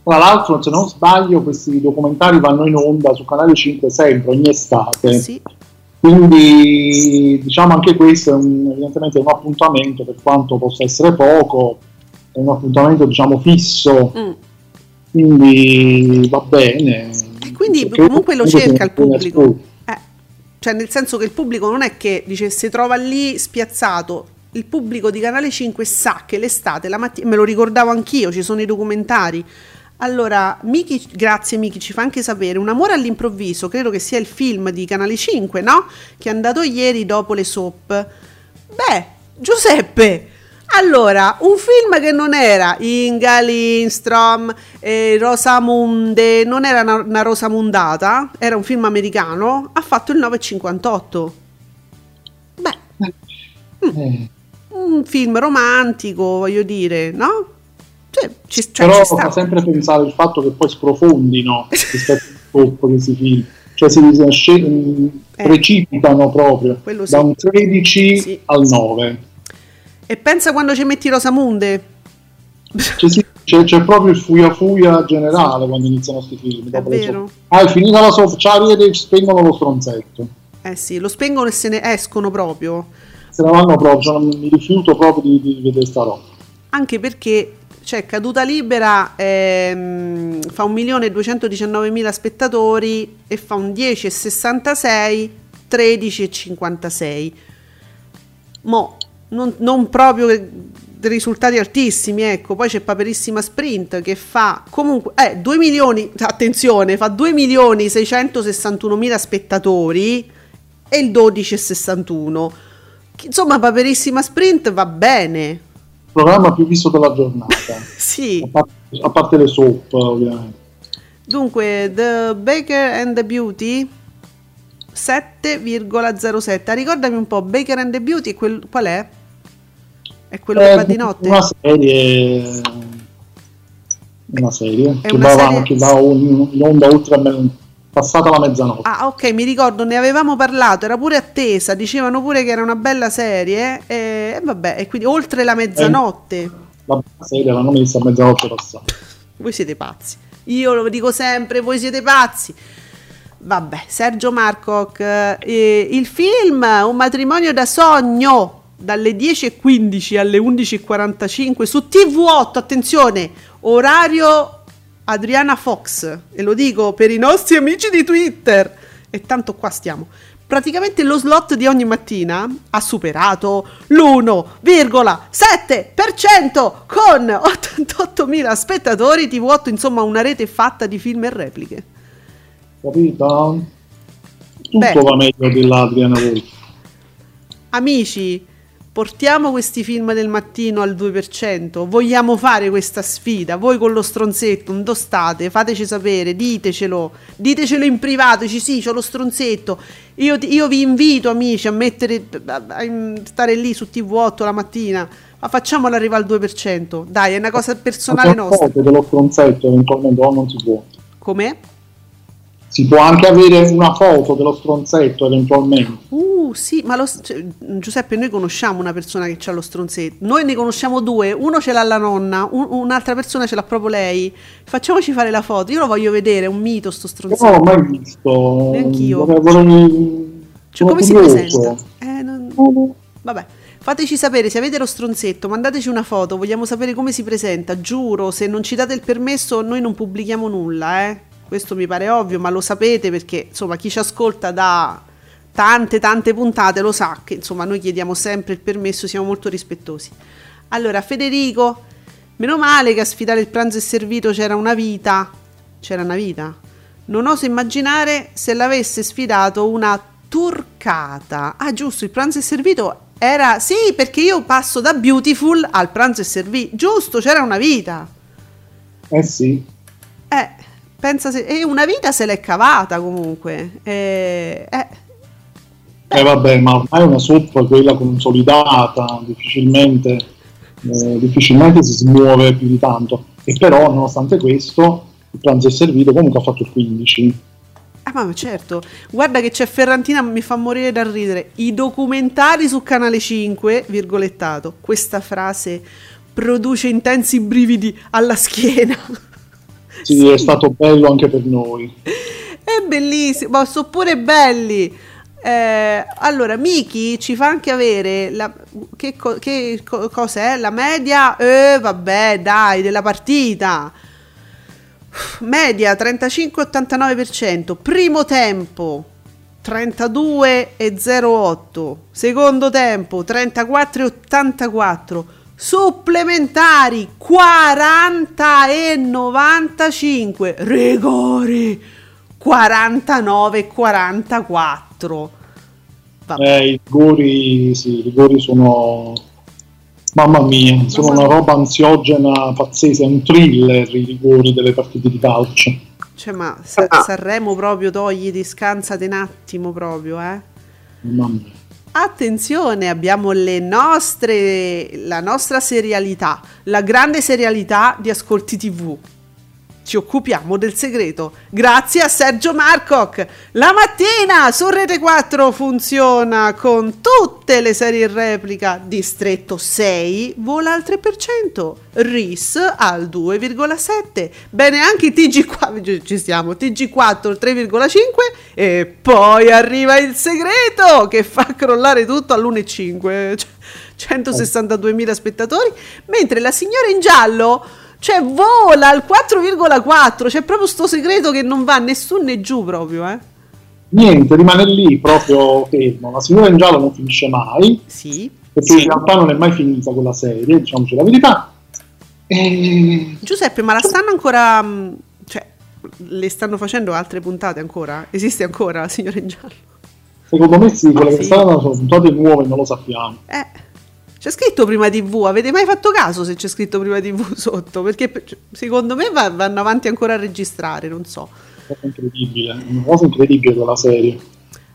Tra l'altro, se non sbaglio, questi documentari vanno in onda su Canale 5 sempre, ogni estate. Sì. Quindi diciamo anche questo è un- evidentemente un appuntamento, per quanto possa essere poco, è un appuntamento diciamo fisso, Mm. quindi va bene. E quindi comunque lo cerca il pubblico. Eh, cioè nel senso che il pubblico non è che dice si trova lì spiazzato, il pubblico di Canale 5 sa che l'estate, la mattina, me lo ricordavo anch'io, ci sono i documentari. Allora, Miki, grazie Miki, ci fa anche sapere, Un amore all'improvviso, credo che sia il film di Canale 5, no? Che è andato ieri dopo le soap. Beh, Giuseppe, allora, un film che non era Inga Lindstrom, eh, Rosamunde, non era una, una Rosamundata, era un film americano, ha fatto il 9,58. Beh, Eh, un film romantico, voglio dire, no? Cioè, ci, cioè, però ci fa sempre pensare il fatto che poi sprofondino rispetto al top questi film, cioè si sce- mh, Eh. precipitano proprio Quello sì. da un 13 Sì. al 9. E pensa quando ci metti Rosamunde. C'è, sì- c'è- c'è proprio il fuia fuia generale quando iniziano questi film. le vero. soap. Ah, è finita la soap, ciao, arrivederci, spengono lo stronzetto. Eh sì, lo spengono e se ne escono proprio. Se ne vanno proprio, cioè, mi rifiuto proprio di, di vedere sta roba. anche perché cioè, caduta libera ehm, fa 1.219.000 spettatori e fa un 10,66 13,56 mo non, non proprio risultati altissimi ecco. Poi c'è Paperissima Sprint che fa comunque eh, 2 milioni attenzione fa 2 milioni 661.000 spettatori e il 12,61 insomma Paperissima Sprint va bene programma più visto della giornata, sì a parte, a parte le soap, ovviamente. Dunque, The Baker and the Beauty 7,07. Ricordami un po', Baker and the Beauty quel- qual è? È quello che Eh, va di notte? Una serie, una serie È che, una va, serie- che va in in onda oltre a me- passata la mezzanotte. Ah, ok, mi ricordo, ne avevamo parlato, era pure attesa, dicevano pure che era una bella serie e, e vabbè, e quindi oltre la mezzanotte. La serie l'hanno messa a mezzanotte passata. Voi siete pazzi. Io lo dico sempre, voi siete pazzi. vabbè, Sergio Marcoc, eh, il film Un matrimonio da sogno dalle 10.15 alle 11.45 su TV8, attenzione, orario Adriana Fox, e lo dico per i nostri amici di Twitter, e tanto qua stiamo. Praticamente lo slot di ogni mattina ha superato l'1,7% con 88.000 spettatori. TV8, insomma, una rete fatta di film e repliche. Capito? Tutto Beh. va meglio dell'Adriana Wolf. Amici, portiamo questi film del mattino al 2%. Vogliamo fare questa sfida? Voi con lo stronzetto, dove state? Fateci sapere, ditecelo. Ditecelo in privato, dici sì, c'ho lo stronzetto. Io, io vi invito, amici, a mettere a, stare lì su TV8 la mattina. Ma facciamola arrivare al 2%. Dai, è una cosa personale nostra. foto dello stronzetto eventualmente, o non si può. Com'è? Si può anche avere una foto dello stronzetto eventualmente. Uh, sì, ma lo, cioè, Giuseppe, noi conosciamo una persona che ha lo stronzetto. Noi ne conosciamo due, uno ce l'ha la nonna, un- un'altra persona ce l'ha proprio lei. Facciamoci fare la foto. Io lo voglio vedere, è un mito sto stronzetto. l'ho mai visto. Neanch'io. Vorrei- vorrei- Cioè, come si presenta? Eh, non- Vabbè, fateci sapere se avete lo stronzetto, mandateci una foto, vogliamo sapere come si presenta. Giuro, se non ci date il permesso, noi non pubblichiamo nulla, eh. Questo mi pare ovvio, ma lo sapete perché insomma chi ci ascolta da tante tante puntate lo sa che insomma noi chiediamo sempre il permesso, siamo molto rispettosi. Allora, Federico, meno male che a sfidare il pranzo è servito c'era una vita. C'era una vita. Non oso immaginare se l'avesse sfidato una turcata. Ah, giusto, il pranzo è servito era sì, perché io passo da beautiful al pranzo è servito. Giusto, c'era una vita. Eh sì. Eh, pensa se e una vita se l'è cavata comunque. Eh, eh, Eh vabbè, ma ormai una soppa quella consolidata, difficilmente, eh, difficilmente si smuove più di tanto. E però, nonostante questo, il pranzo è servito, comunque ha fatto il 15. Ah, ma certo, guarda che c'è Ferrantina, mi fa morire da ridere. I documentari su Canale 5, virgolettato, questa frase produce intensi brividi alla schiena. Sì, è stato bello anche per noi. È bellissimo, ma sono pure belli. Eh, allora, Miki ci fa anche avere la, che, co- che co- cos'è? La media, eh, vabbè, dai, della partita. Media 35-89%, primo tempo 32,08, secondo tempo 34,84, supplementari 40,95, rigori 49,44. Vabbè. Eh, I rigori, sì, i rigori sono... Mamma mia, sono Mamma una roba ansiogena pazzesca, è un thriller i rigori delle partite di calcio. Cioè, ma Sa- Sanremo proprio togli, scansate un attimo proprio, eh. Mamma mia. Attenzione, abbiamo nostre, la nostra serialità, la grande serialità di Ascolti TV. Ci occupiamo del segreto grazie a Sergio Marcoc. La mattina su Rete 4 funziona con tutte le serie in replica. Distretto 6 vola al 3%, RIS al 2,7%. Bene, anche TG4, ci- stiamo, TG4 al 3,5% e poi arriva il segreto che fa crollare tutto all'1,5%. Cioè, 162.000 spettatori, mentre la signora in giallo cioè vola al 4,4, c'è proprio sto segreto che non va né su né giù proprio, eh. Niente, rimane lì proprio fermo. La signora in giallo non finisce mai, Sì. perché in realtà non è mai finita quella serie, diciamoci la verità. E... Giuseppe, ma la stanno ancora mh, cioè le stanno facendo altre puntate ancora? Esiste ancora la signora in giallo? Secondo me sì, quelle Ah, che sì. stanno sono puntate nuove, non lo sappiamo. Eh. C'è scritto prima TV, avete mai fatto caso se c'è scritto prima TV sotto? Perché pe- cioè, secondo me va- vanno avanti ancora a registrare, non so. È incredibile, è una cosa incredibile quella serie.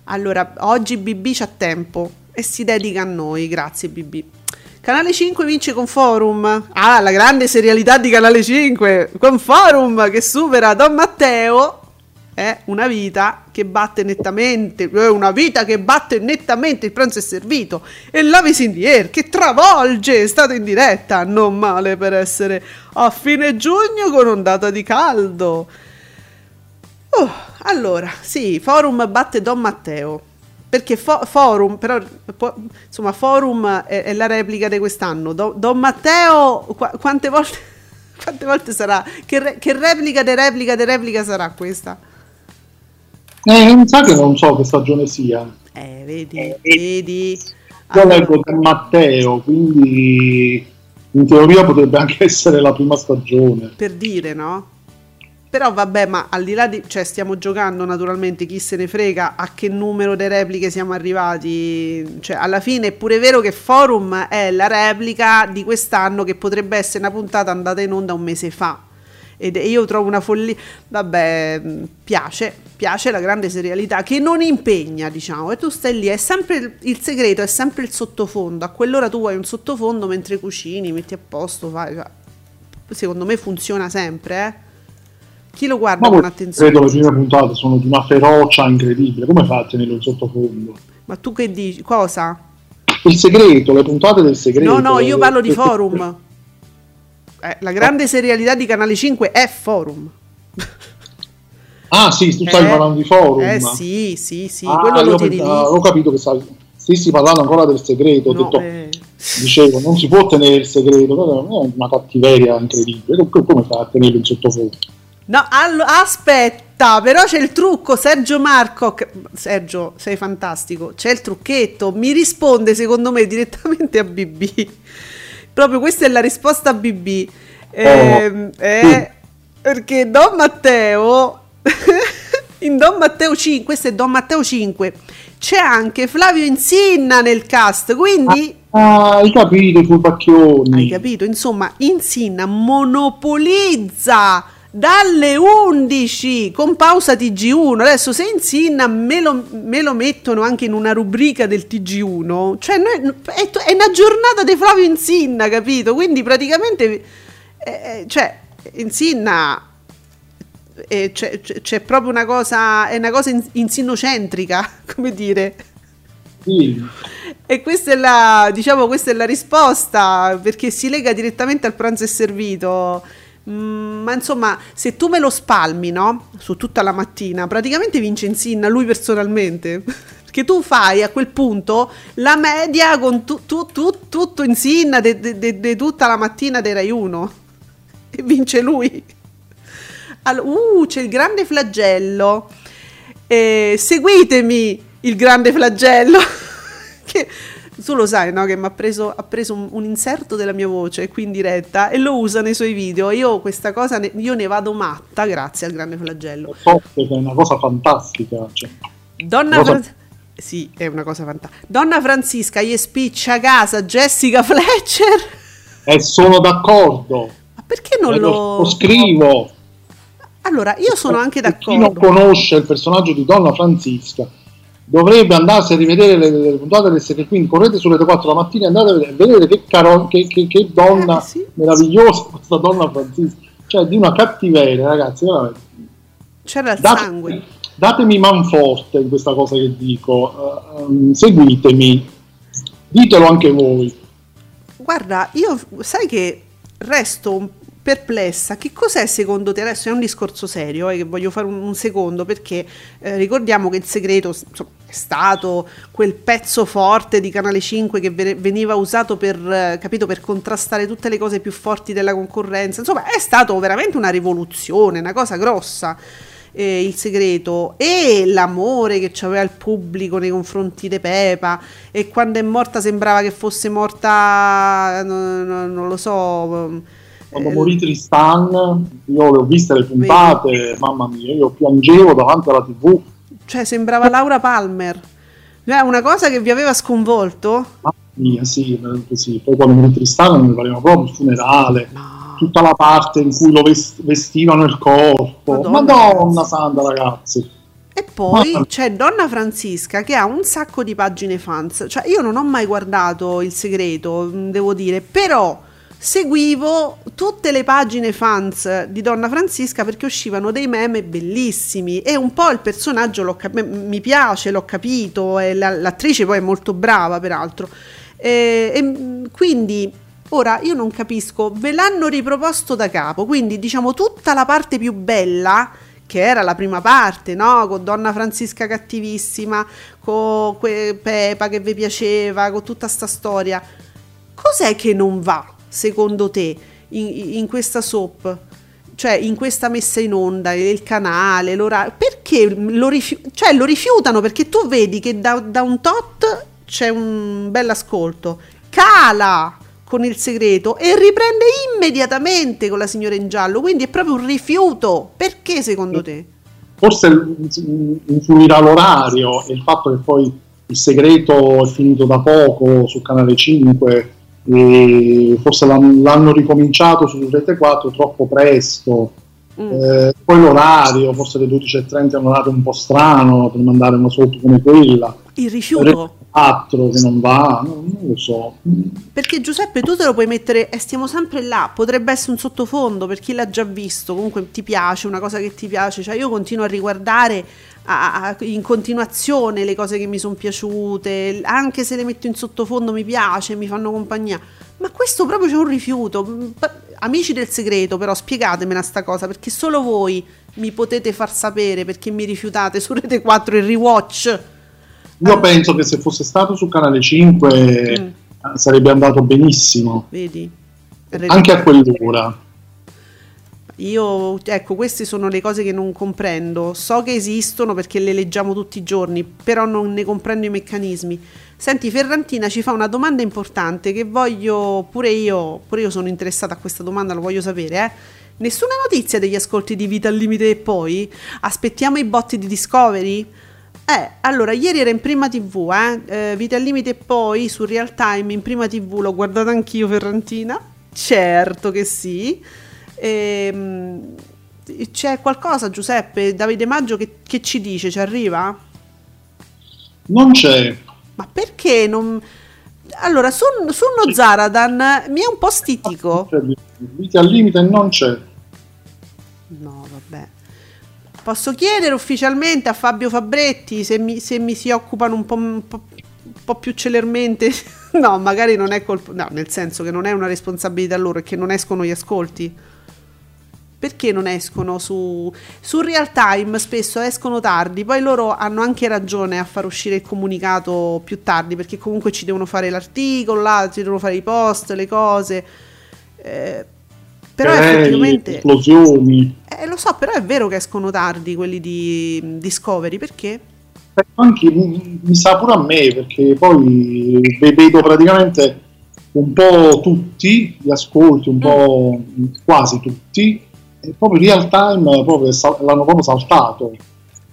Allora, oggi BB c'ha tempo e si dedica a noi, grazie BB. Canale 5 vince con Forum. Ah, la grande serialità di Canale 5 con Forum che supera Don Matteo. È una vita che batte nettamente, una vita che batte nettamente il pranzo è servito. E the Air che travolge, è stato in diretta, non male per essere a fine giugno con ondata di caldo. Oh, allora, sì, Forum batte Don Matteo. Perché fo- Forum, però, po- insomma, Forum è, è la replica di quest'anno. Do- Don Matteo, qua- quante volte, quante volte sarà? Che, re- che replica de replica de replica sarà questa? Eh, mi sa che non so che stagione sia. Eh, vedi, vedi. Io Allora, leggo da Matteo, quindi in teoria potrebbe anche essere la prima stagione. per dire, no? Però vabbè, ma al di là di... cioè stiamo giocando naturalmente, chi se ne frega a che numero di repliche siamo arrivati. Cioè alla fine è pure vero che Forum è la replica di quest'anno che potrebbe essere una puntata andata in onda un mese fa. Ed io trovo una follia... Vabbè, mh, piace, piace la grande serialità che non impegna, diciamo. E tu stai lì, è sempre il, il segreto, è sempre il sottofondo. A quell'ora tu hai un sottofondo mentre cucini, metti a posto, fai... fai. Secondo me funziona sempre, eh. Chi lo guarda Ma con attenzione? credo le prime puntate sono di una ferocia incredibile. Come fai a tenerlo in sottofondo? Ma tu che dici? Cosa? Il segreto, le puntate del segreto. No, no, io parlo di Eh, forum. Eh, la grande serialità di Canale 5 è forum. Ah, sì, tu stai Eh, parlando di forum. Eh sì, sì, sì, Ah, quello lo tieni pensavo- ho capito che stavi- stessi parlando ancora del segreto. No, detto, eh. dicevo, non si può tenere il segreto, è una cattiveria incredibile. Come- fai a tenerlo in sottofondo? No, allo- aspetta, però c'è il trucco, Sergio Marco. Sergio, sei fantastico. C'è il trucchetto. Mi risponde, secondo me, direttamente a BB. Proprio questa è la risposta a BB. Ehm, eh, perché Don Matteo, in Don Matteo 5, questo è Don Matteo 5, c'è anche Flavio Insinna nel cast. Quindi. Ah, hai capito i furbacchioni. Hai capito? Insomma, Insinna monopolizza dalle 11 con pausa TG1. Adesso se Insinna me lo, me lo mettono anche in una rubrica del TG1, cioè noi- è, è una giornata di Flavio Insinna, capito? Quindi praticamente eh, eh, cioè Insinna eh, c'è, c'è- proprio una cosa, è una cosa in- insinnocentrica, come dire. Sì. E questa è la, diciamo, questa è la risposta perché si lega direttamente al pranzo è servito. Mm, ma insomma, se tu me lo spalmi, no? Su tutta la mattina, praticamente vince Insinna lui personalmente. Perché tu fai a quel punto la media con tu- tu- tu- tutto Insinna di tutta la mattina dei Rai 1 e vince lui. Allo- uh, c'è il grande flagello. Eh, seguitemi il grande flagello. che tu lo sai, no? Che mi ha preso, ha preso un, un inserto della mia voce qui in diretta e lo usa nei suoi video. Io questa cosa, ne, io ne vado matta grazie al grande flagello. So che è una cosa fantastica. cioè. Donna Cosa- Fran- Sì, è una cosa fantastica. Donna Francisca, gli spiccia a casa, Jessica Fletcher. E sono d'accordo. Ma perché non Eh, lo... lo scrivo. Allora, io sono anche Per Chi non d'accordo. conosce il personaggio di Donna Francisca dovrebbe andarsi a rivedere le, le puntate del segreto. Quindi correte sulle 4 la mattina e andate a vedere, che, caro- che, che- che donna Eh, sì. meravigliosa questa Donna Francisca. Cioè, di una cattiveria, ragazzi, veramente. C'era il Date- sangue. datemi manforte in questa cosa che dico, eh, ehm, seguitemi, ditelo anche voi. Guarda, io sai che resto un- perplessa. Che cos'è secondo te? Adesso è un discorso serio, eh, voglio fare un, un secondo perché eh, ricordiamo che il segreto insomma, è stato quel pezzo forte di Canale 5 che ve- veniva usato per, eh, capito, per contrastare tutte le cose più forti della concorrenza. Insomma, è stato veramente una rivoluzione, una cosa grossa. eh, il segreto e l'amore che aveva il pubblico nei confronti di Pepa e quando è morta sembrava che fosse morta no- no- non lo so Quando eh, morì Tristan, io le ho viste le puntate, mamma mia, io piangevo davanti alla tv, cioè sembrava Laura Palmer Cioè, una cosa che vi aveva sconvolto mamma mia, sì, sì. Poi quando morì Tristan mi pareva proprio il funerale, tutta la parte in cui lo ves- vestivano il corpo. Madonna, Madonna, santa ragazzi. E poi Ma- c'è Donna Francisca che ha un sacco di pagine fans. Cioè, io non ho mai guardato il segreto, mh, devo dire, però seguivo tutte le pagine fans di Donna Francisca perché uscivano dei meme bellissimi e un po' il personaggio cap- mi piace, l'ho capito, e la- l'attrice poi è molto brava peraltro. E, e, quindi ora io non capisco, ve l'hanno riproposto da capo, quindi diciamo tutta la parte più bella che era la prima parte, no? Con Donna Francisca cattivissima, con que- Pepa che vi piaceva, con tutta sta storia. Cos'è che non va, secondo te, in, in questa soap? Cioè, in questa messa in onda, il canale, l'orario, perché lo, rifiu- cioè, lo rifiutano? Perché tu vedi che da, da un tot c'è un bel ascolto, cala con il segreto e riprende immediatamente con la signora in giallo, quindi è proprio un rifiuto. Perché secondo te? Forse influirà l'orario e il fatto che poi il segreto è finito da poco su Canale 5 e forse l'hanno, l'hanno ricominciato su Rete 4 troppo presto. Mm. Eh, poi l'orario, forse le 12.30 è un orario un po' strano per mandare una soap come quella. Il rifiuto? 4 che non va, non, lo so. Perché Giuseppe tu te lo puoi mettere e stiamo sempre là, potrebbe essere un sottofondo per chi l'ha già visto, comunque ti piace, una cosa che ti piace, cioè io continuo a riguardare a- a- in continuazione le cose che mi sono piaciute, anche se le metto in sottofondo mi piace, mi fanno compagnia, ma questo proprio c'è un rifiuto. Amici del segreto però spiegatemela sta cosa perché solo voi mi potete far sapere perché mi rifiutate su Rete 4 il rewatch. Io penso che se fosse stato su Canale 5 Mm. sarebbe andato benissimo, Vedi? anche a quell'ora. Io, ecco, queste sono le cose che non comprendo. So che esistono perché le leggiamo tutti i giorni, però non ne comprendo i meccanismi. Senti, Ferrantina ci fa una domanda importante che voglio, pure io, pure io sono interessata a questa domanda, lo voglio sapere, eh. Nessuna notizia degli ascolti di Vita al Limite e poi? Aspettiamo i botti di Discovery? Eh, allora, ieri era in prima TV, eh? eh Vita al Limite e poi su Real Time in prima TV, l'ho guardata anch'io Ferrantina? Certo che sì. Ehm, c'è qualcosa, Giuseppe? Davide Maggio che, che ci dice? Ci arriva? Non c'è. Ma perché non... Allora, su, su uno Zaradan mi è un po' stitico. Vita al limite non c'è. No. Posso chiedere ufficialmente a Fabio Fabretti se mi, se mi si occupano un po', un po', un po' più celermente? no, magari non è colpa... No, nel senso che non è una responsabilità loro, è che non escono gli ascolti. Perché non escono su, su real time? Spesso escono tardi, poi loro hanno anche ragione a far uscire il comunicato più tardi perché comunque ci devono fare l'articolo, là, ci devono fare i post, le cose. Eh, però effettivamente... esplosioni. Eh, lo so, però è vero che escono tardi quelli di mm, Discovery, perché? Eh, Anche, mi, mi sa pure a me perché poi ve- vedo praticamente un po' tutti gli ascolti, un po' quasi tutti, e proprio real time proprio l'hanno proprio saltato.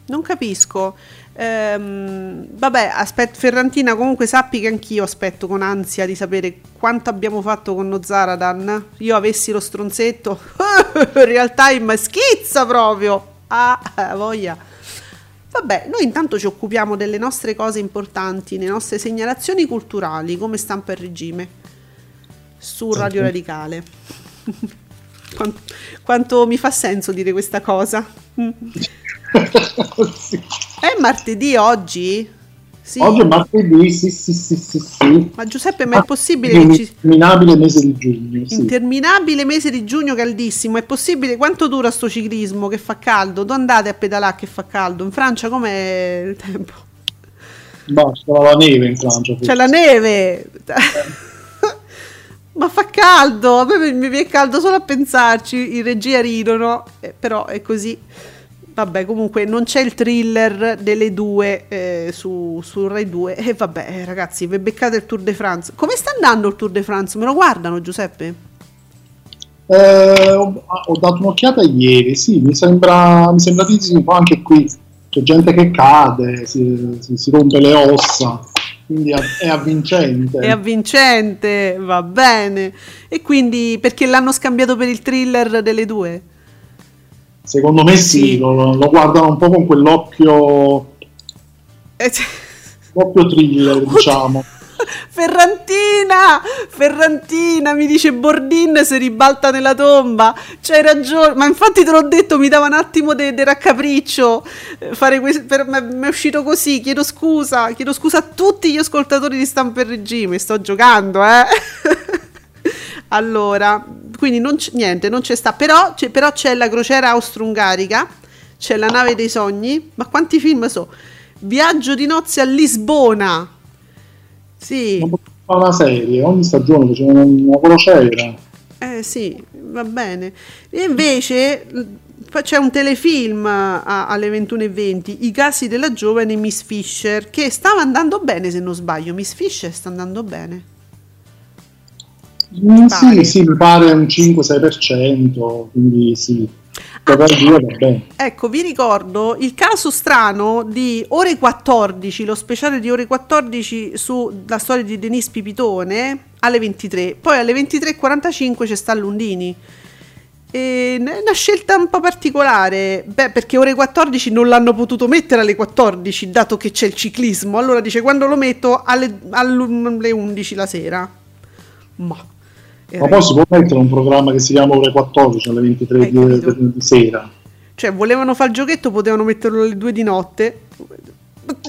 Non capisco. Ehm, vabbè, aspetto, Ferrantina, comunque sappi che anch'io aspetto con ansia di sapere quanto abbiamo fatto con Nozaradan. Io avessi lo stronzetto, real time schizza proprio. Ah, eh, voglia. Vabbè, noi intanto ci occupiamo delle nostre cose importanti, le nostre segnalazioni culturali, come stampa il regime, su Radio Radicale. Quanto, quanto mi fa senso dire questa cosa? Sì. È martedì oggi? Sì. Oggi è martedì, sì, sì, sì, sì, sì. Ma Giuseppe, ma è possibile che ci... Interminabile mese di giugno. Sì. Interminabile mese di giugno caldissimo, è possibile? Quanto dura sto ciclismo che fa caldo? Dove andate a pedalare che fa caldo? In Francia com'è il tempo? Basta, la neve in Francia. C'è la neve! Ma fa caldo, a me mi mi viene caldo solo a pensarci, in regia ridono, eh, però è così. Vabbè, comunque non c'è il thriller delle due eh, su, su Rai 2. E vabbè, eh, ragazzi, vi beccate il Tour de France. Come sta andando il Tour de France? Me lo guardano, Giuseppe? Eh, ho, ho dato un'occhiata ieri, sì, mi sembra, mi sembra di sì, poi anche qui c'è gente che cade, si, si- si rompe le ossa, quindi è avvincente. È avvincente, va bene. E quindi perché l'hanno scambiato per il thriller delle due? Secondo me sì, Sì. Lo, lo guardano un po' con quell'occhio, Eh, occhio thriller, diciamo. Ferrantina, Ferrantina, mi dice Bordin si ribalta nella tomba. C'hai ragione, ma infatti te l'ho detto, mi dava un attimo di raccapriccio eh, fare questo, per- mi è uscito così, chiedo scusa, chiedo scusa a tutti gli ascoltatori di Stampa e Regime, sto giocando, eh. allora, quindi non c'è, niente, non c'è sta, però c'è, però c'è la crociera austro-ungarica, c'è La nave dei sogni, ma quanti film so? Viaggio di nozze a Lisbona. Sì. Ma una serie, ogni stagione faceva una, una crociera. Eh sì, va bene. E invece c'è un telefilm a- alle 21.20, I casi della giovane Miss Fisher, che stava andando bene se non sbaglio. Miss Fisher sta andando bene. Mm, sì, sì, mi pare un 5-6%, quindi sì. Va bene. Ecco, vi ricordo il caso strano di ore 14, lo speciale di ore 14 sulla storia di Denise Pipitone alle 23. Poi alle 23.45 c'è sta Lundini. E è una scelta un po' particolare, beh, perché ore 14 non l'hanno potuto mettere alle 14, dato che c'è il ciclismo. Allora dice quando lo metto alle, alle 11 la sera. Ma, Ma poi si può mettere un programma che si chiama ore 14 alle 23 Hai di, di- sera. cioè, volevano fare il giochetto, potevano metterlo alle 2 di notte.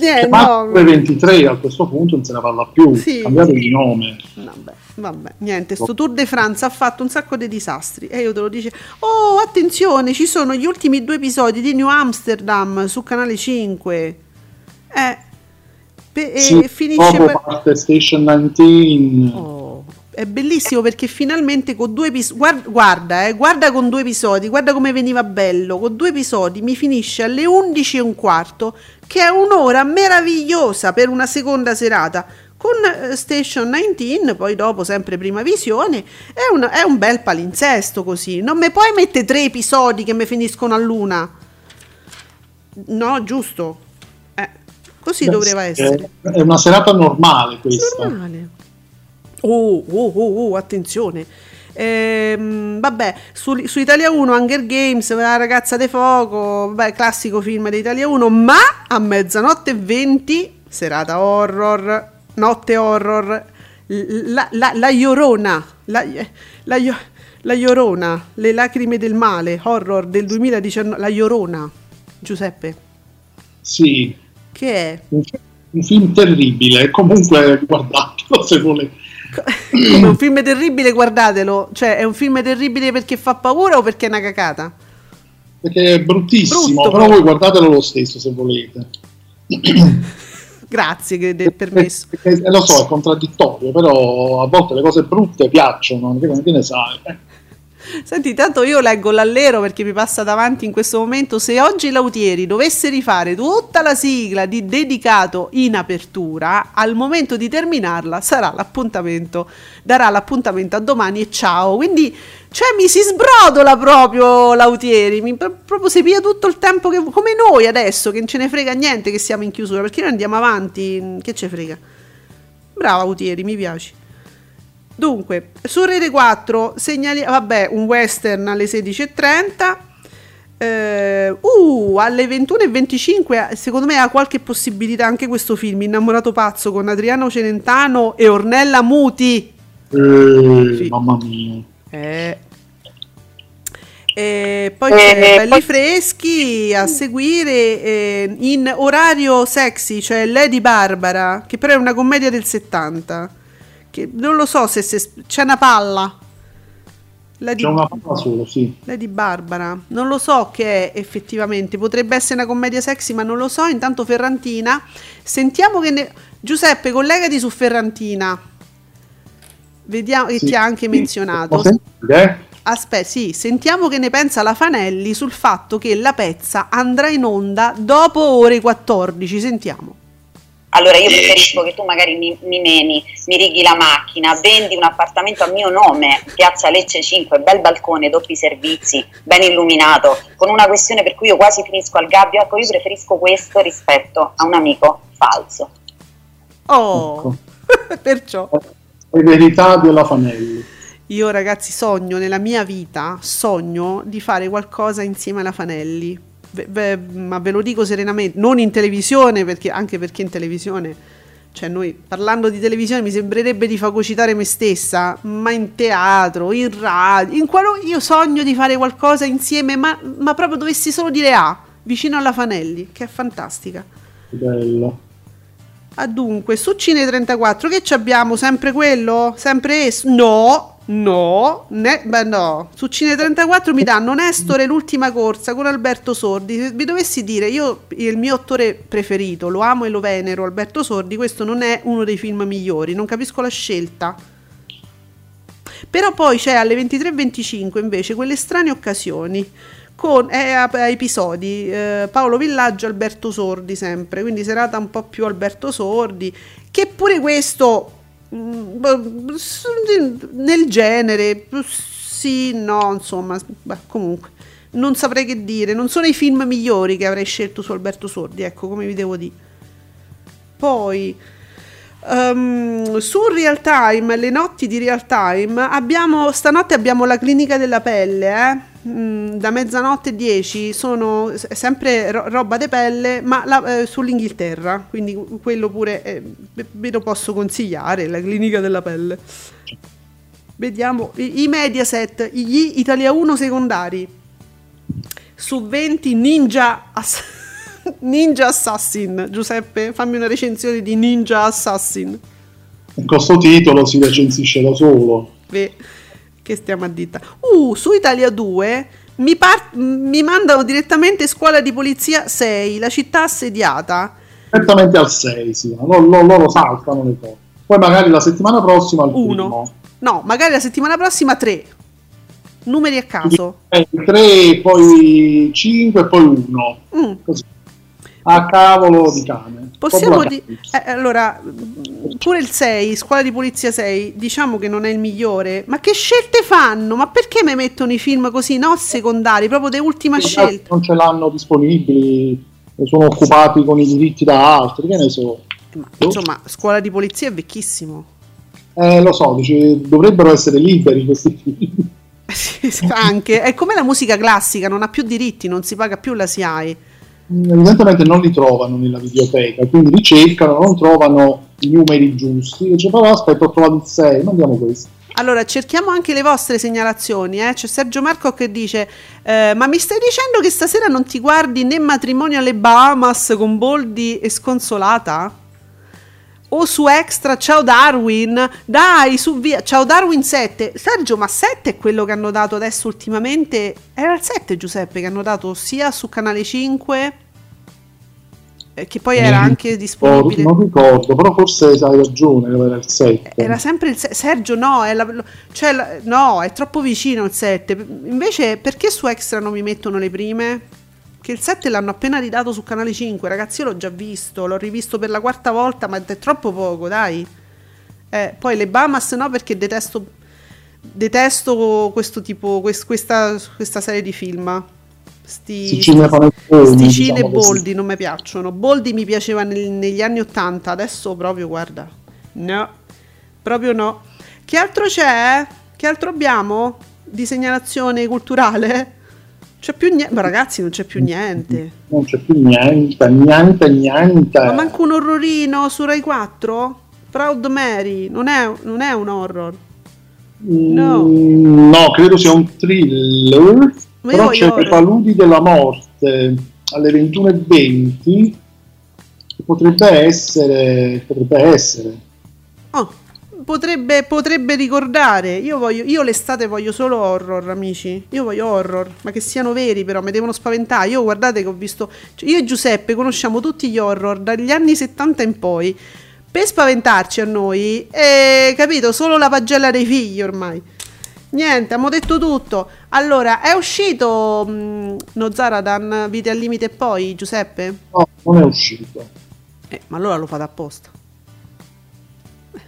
Eh, Ma no. alle 23 a questo punto non se ne parla più, Sì, cambiate sì. di nome. Vabbè, vabbè, niente, sto Tour de France ha fatto un sacco di disastri e io te lo dice, oh attenzione, ci sono gli ultimi due episodi di New Amsterdam su Canale 5. Eh, pe- e Sì, finisce dopo per... parte Station 19. Oh, è bellissimo perché finalmente con due episodi, guarda, guarda, eh, guarda con due episodi, guarda come veniva bello, con due episodi mi finisce alle 11 e un quarto, che è un'ora meravigliosa per una seconda serata. Con eh, Station 19, poi dopo sempre prima visione, è, un- è un bel palinsesto così. Non mi puoi mettere tre episodi che mi finiscono a luna. No, giusto. Eh, così Beh, doveva sì, essere. È, è una serata normale questa. Normale. Oh, oh, oh, oh, attenzione. Ehm, vabbè, su, su Italia 1 Hunger Games, la ragazza de fuoco, vabbè, classico film di Italia 1, ma a mezzanotte e 20, serata horror, notte horror, la, la, la Llorona, la, la, la Llorona, le lacrime del male, horror del 2019, la Llorona, Giuseppe, Sì, che è? un, un film terribile. Comunque guardatelo se volete. Come un film terribile, guardatelo. Cioè, è un film terribile perché fa paura o perché è una cacata? Perché è bruttissimo, Brutto, però voi guardatelo lo stesso se volete. Grazie che- del permesso. Perché, eh, lo so, è contraddittorio, però a volte le cose brutte piacciono, che che ne sai. Senti, tanto io leggo l'allero perché mi passa davanti in questo momento. Se oggi Lautieri dovesse rifare tutta la sigla di dedicato in apertura, al momento di terminarla sarà l'appuntamento, darà l'appuntamento a domani e ciao. Quindi, cioè, mi si sbrodola proprio Lautieri, mi, pro- proprio si pia tutto il tempo che, come noi adesso, che non ce ne frega niente che siamo in chiusura, perché noi andiamo avanti, che ce frega. Brava Lautieri, mi piace. Dunque, su Rete 4 segnali, vabbè, un western alle 16.30. Eh, uh, alle 21.25 secondo me ha qualche possibilità anche questo film Innamorato pazzo con Adriano Celentano e Ornella Muti Eh, Sì. Mamma mia. Eh. E poi c'è Belli Freschi a seguire eh, in orario sexy, cioè Lady Barbara, che però è una commedia del 70. Che non lo so se, se- c'è una palla. Lady, C'è una parola solo, sì. Lady Barbara, non lo so che è effettivamente, potrebbe essere una commedia sexy, ma non lo so. Intanto Ferrantina, sentiamo che ne... Giuseppe, collegati su Ferrantina. Vediamo che Sì. ti ha anche menzionato. Sentite, eh? Aspetta, sì, sentiamo che ne pensa la Fanelli sul fatto che la pezza andrà in onda dopo ore 14. Sentiamo. Allora io preferisco che tu magari mi, mi meni, mi righi la macchina, vendi un appartamento a mio nome, piazza Lecce 5, bel balcone, doppi servizi, ben illuminato, con una questione per cui io quasi finisco al gabbio, ecco io preferisco questo rispetto a un amico falso. Oh, perciò Le verità della Fanelli. io ragazzi sogno nella mia vita, sogno di fare qualcosa insieme alla Fanelli. Ve- ma ve lo dico serenamente, non in televisione, perché, anche perché in televisione, cioè noi parlando di televisione mi sembrerebbe di fagocitare me stessa, ma in teatro, in radio, in qualo, io sogno di fare qualcosa insieme, ma, ma proprio dovessi solo dire A, vicino alla Fanelli, che è fantastica. Bello. Ah, dunque, su Cine 34 che ci abbiamo? Sempre quello? Sempre esso? No! No, ne- beh, no. Su Cine 34 mi danno Nestore l'ultima corsa con Alberto Sordi. Se vi dovessi dire, io il mio attore preferito, lo amo e lo venero, Alberto Sordi, questo non è uno dei film migliori, non capisco la scelta. Però poi c'è alle 23.25 invece quelle strane occasioni con eh, a- episodi eh, Paolo Villaggio Alberto Sordi sempre quindi serata un po' più Alberto Sordi che pure questo nel genere sì no insomma beh, comunque non saprei che dire non sono i film migliori che avrei scelto su Alberto Sordi ecco come vi devo dire poi ehm, su Real Time, le notti di Real Time, abbiamo, stanotte abbiamo la clinica della pelle, eh? Mm, da mezzanotte e 10 sono sempre ro- roba de pelle, ma la- eh, sull'Inghilterra, quindi quello pure eh, ve- ve lo posso consigliare, la clinica della pelle. Vediamo i, i Mediaset, gli Italia 1 secondari su 20 Ninja Ass- Ninja Assassin. Giuseppe, fammi una recensione di Ninja Assassin. Con questo titolo si recensisce da solo. Beh, che stiamo a dita. Uh, su Italia 2 mi, par- mi mandano direttamente Scuola di Polizia 6, la città assediata. Direttamente al 6, sì, ma lo- lo- loro saltano le cose. Poi magari la settimana prossima al Uno. primo. No, magari la settimana prossima 3. Numeri a caso. 3, poi 5 e poi 1. Mm. Così. A cavolo di cane. Possiamo dire... allora, mh, pure il 6, scuola di polizia 6, diciamo che non è il migliore, ma che scelte fanno? Ma perché mi mettono i film così, no? Secondari, proprio de ultima scelta. Non ce l'hanno disponibili, sono occupati con i diritti da altri, che ne so. Ma, insomma, scuola di polizia è vecchissimo. Eh, lo so, dice, dovrebbero essere liberi questi film. Anche, è come la musica classica, non ha più diritti, non si paga più la SIAE. Evidentemente non li trovano nella videoteca, quindi li cercano, non trovano i numeri giusti. Dice, però aspetta, ho trovato il 6, mandiamo questo. Allora, cerchiamo anche le vostre segnalazioni. Eh? C'è Sergio Marco che dice: eh, Ma mi stai dicendo che stasera non ti guardi né matrimonio alle Bahamas con Boldi e Sconsolata? O su Extra, ciao Darwin, dai, su via, ciao Darwin 7. Sergio, ma 7 è quello che hanno dato adesso ultimamente? Era il 7, Giuseppe, che hanno dato sia su Canale 5, eh, che poi era Mm. anche Oh, disponibile. non ricordo, però forse hai ragione, era il 7. Era sempre il 7. Sergio, no, è la- cioè, la- no, è troppo vicino il 7. Invece, perché su Extra non mi mettono le prime? Che il 7 l'hanno appena ridato su Canale 5. Ragazzi, io l'ho già visto, l'ho rivisto per la quarta volta, ma è troppo poco, dai. Eh, poi le Bahamas no, perché detesto, detesto questo tipo, quest- questa, questa serie di film. Sti, Sti cinepanettoni, sti diciamo cine. Boldi non mi piacciono. Boldi mi piaceva nel- negli anni 80, adesso proprio, guarda. No, proprio no. Che altro c'è? Che altro abbiamo di segnalazione culturale? C'è più niente, ragazzi, non c'è più niente. Non c'è più niente, niente, niente. Ma manco un orrorino su Rai 4? Proud Mary, non è, non è un horror. No. Mm, no, credo sia un thriller. Ma però c'è le paludi della morte alle 21.20 che potrebbe essere potrebbe essere Oh, potrebbe, potrebbe ricordare. Io, voglio, io l'estate voglio solo horror, amici. Io voglio horror, ma che siano veri, però mi devono spaventare. Io guardate che ho visto. cioè, io e Giuseppe conosciamo tutti gli horror dagli anni 70 in poi. Per spaventarci a noi, eh, capito? Solo la pagella dei figli ormai. Niente, abbiamo detto tutto. Allora, è uscito mh, Nozaradan, Vite al limite e poi, Giuseppe? no, non è uscito Eh, ma allora lo fate apposta.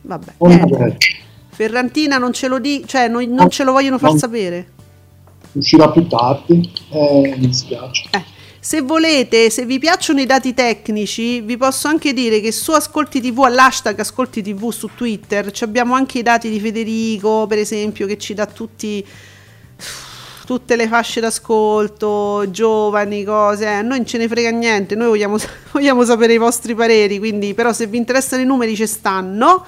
Eh, vabbè, è- Ferrantina non ce lo di, cioè non, non ce lo vogliono far Non- sapere. uscirà più tardi eh, mi dispiace. Eh, se volete, se vi piacciono i dati tecnici, vi posso anche dire che su Ascolti TV, all'hashtag Ascolti TV su Twitter, ci abbiamo anche i dati di Federico, per esempio, che ci dà tutti tutte le fasce d'ascolto, giovani, cose, eh, noi non ce ne frega niente, noi vogliamo, vogliamo sapere i vostri pareri, quindi però se vi interessano i numeri ci stanno,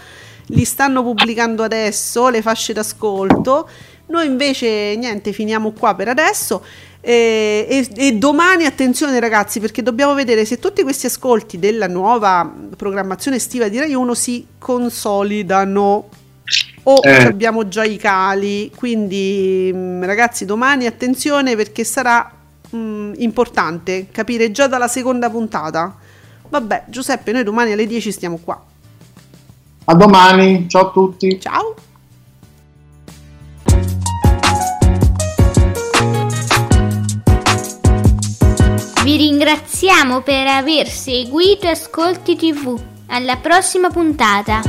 li stanno pubblicando adesso, le fasce d'ascolto, noi invece niente, finiamo qua per adesso. E, e- e domani attenzione ragazzi perché dobbiamo vedere se tutti questi ascolti della nuova programmazione estiva di Rai 1 si consolidano o Eh. abbiamo già i cali. Quindi, mh, ragazzi, domani attenzione perché sarà mh, importante capire già dalla seconda puntata. Vabbè, Giuseppe, noi domani alle 10 stiamo qua. A domani, ciao a tutti. Ciao. Vi ringraziamo per aver seguito Ascolti TV. Alla prossima puntata.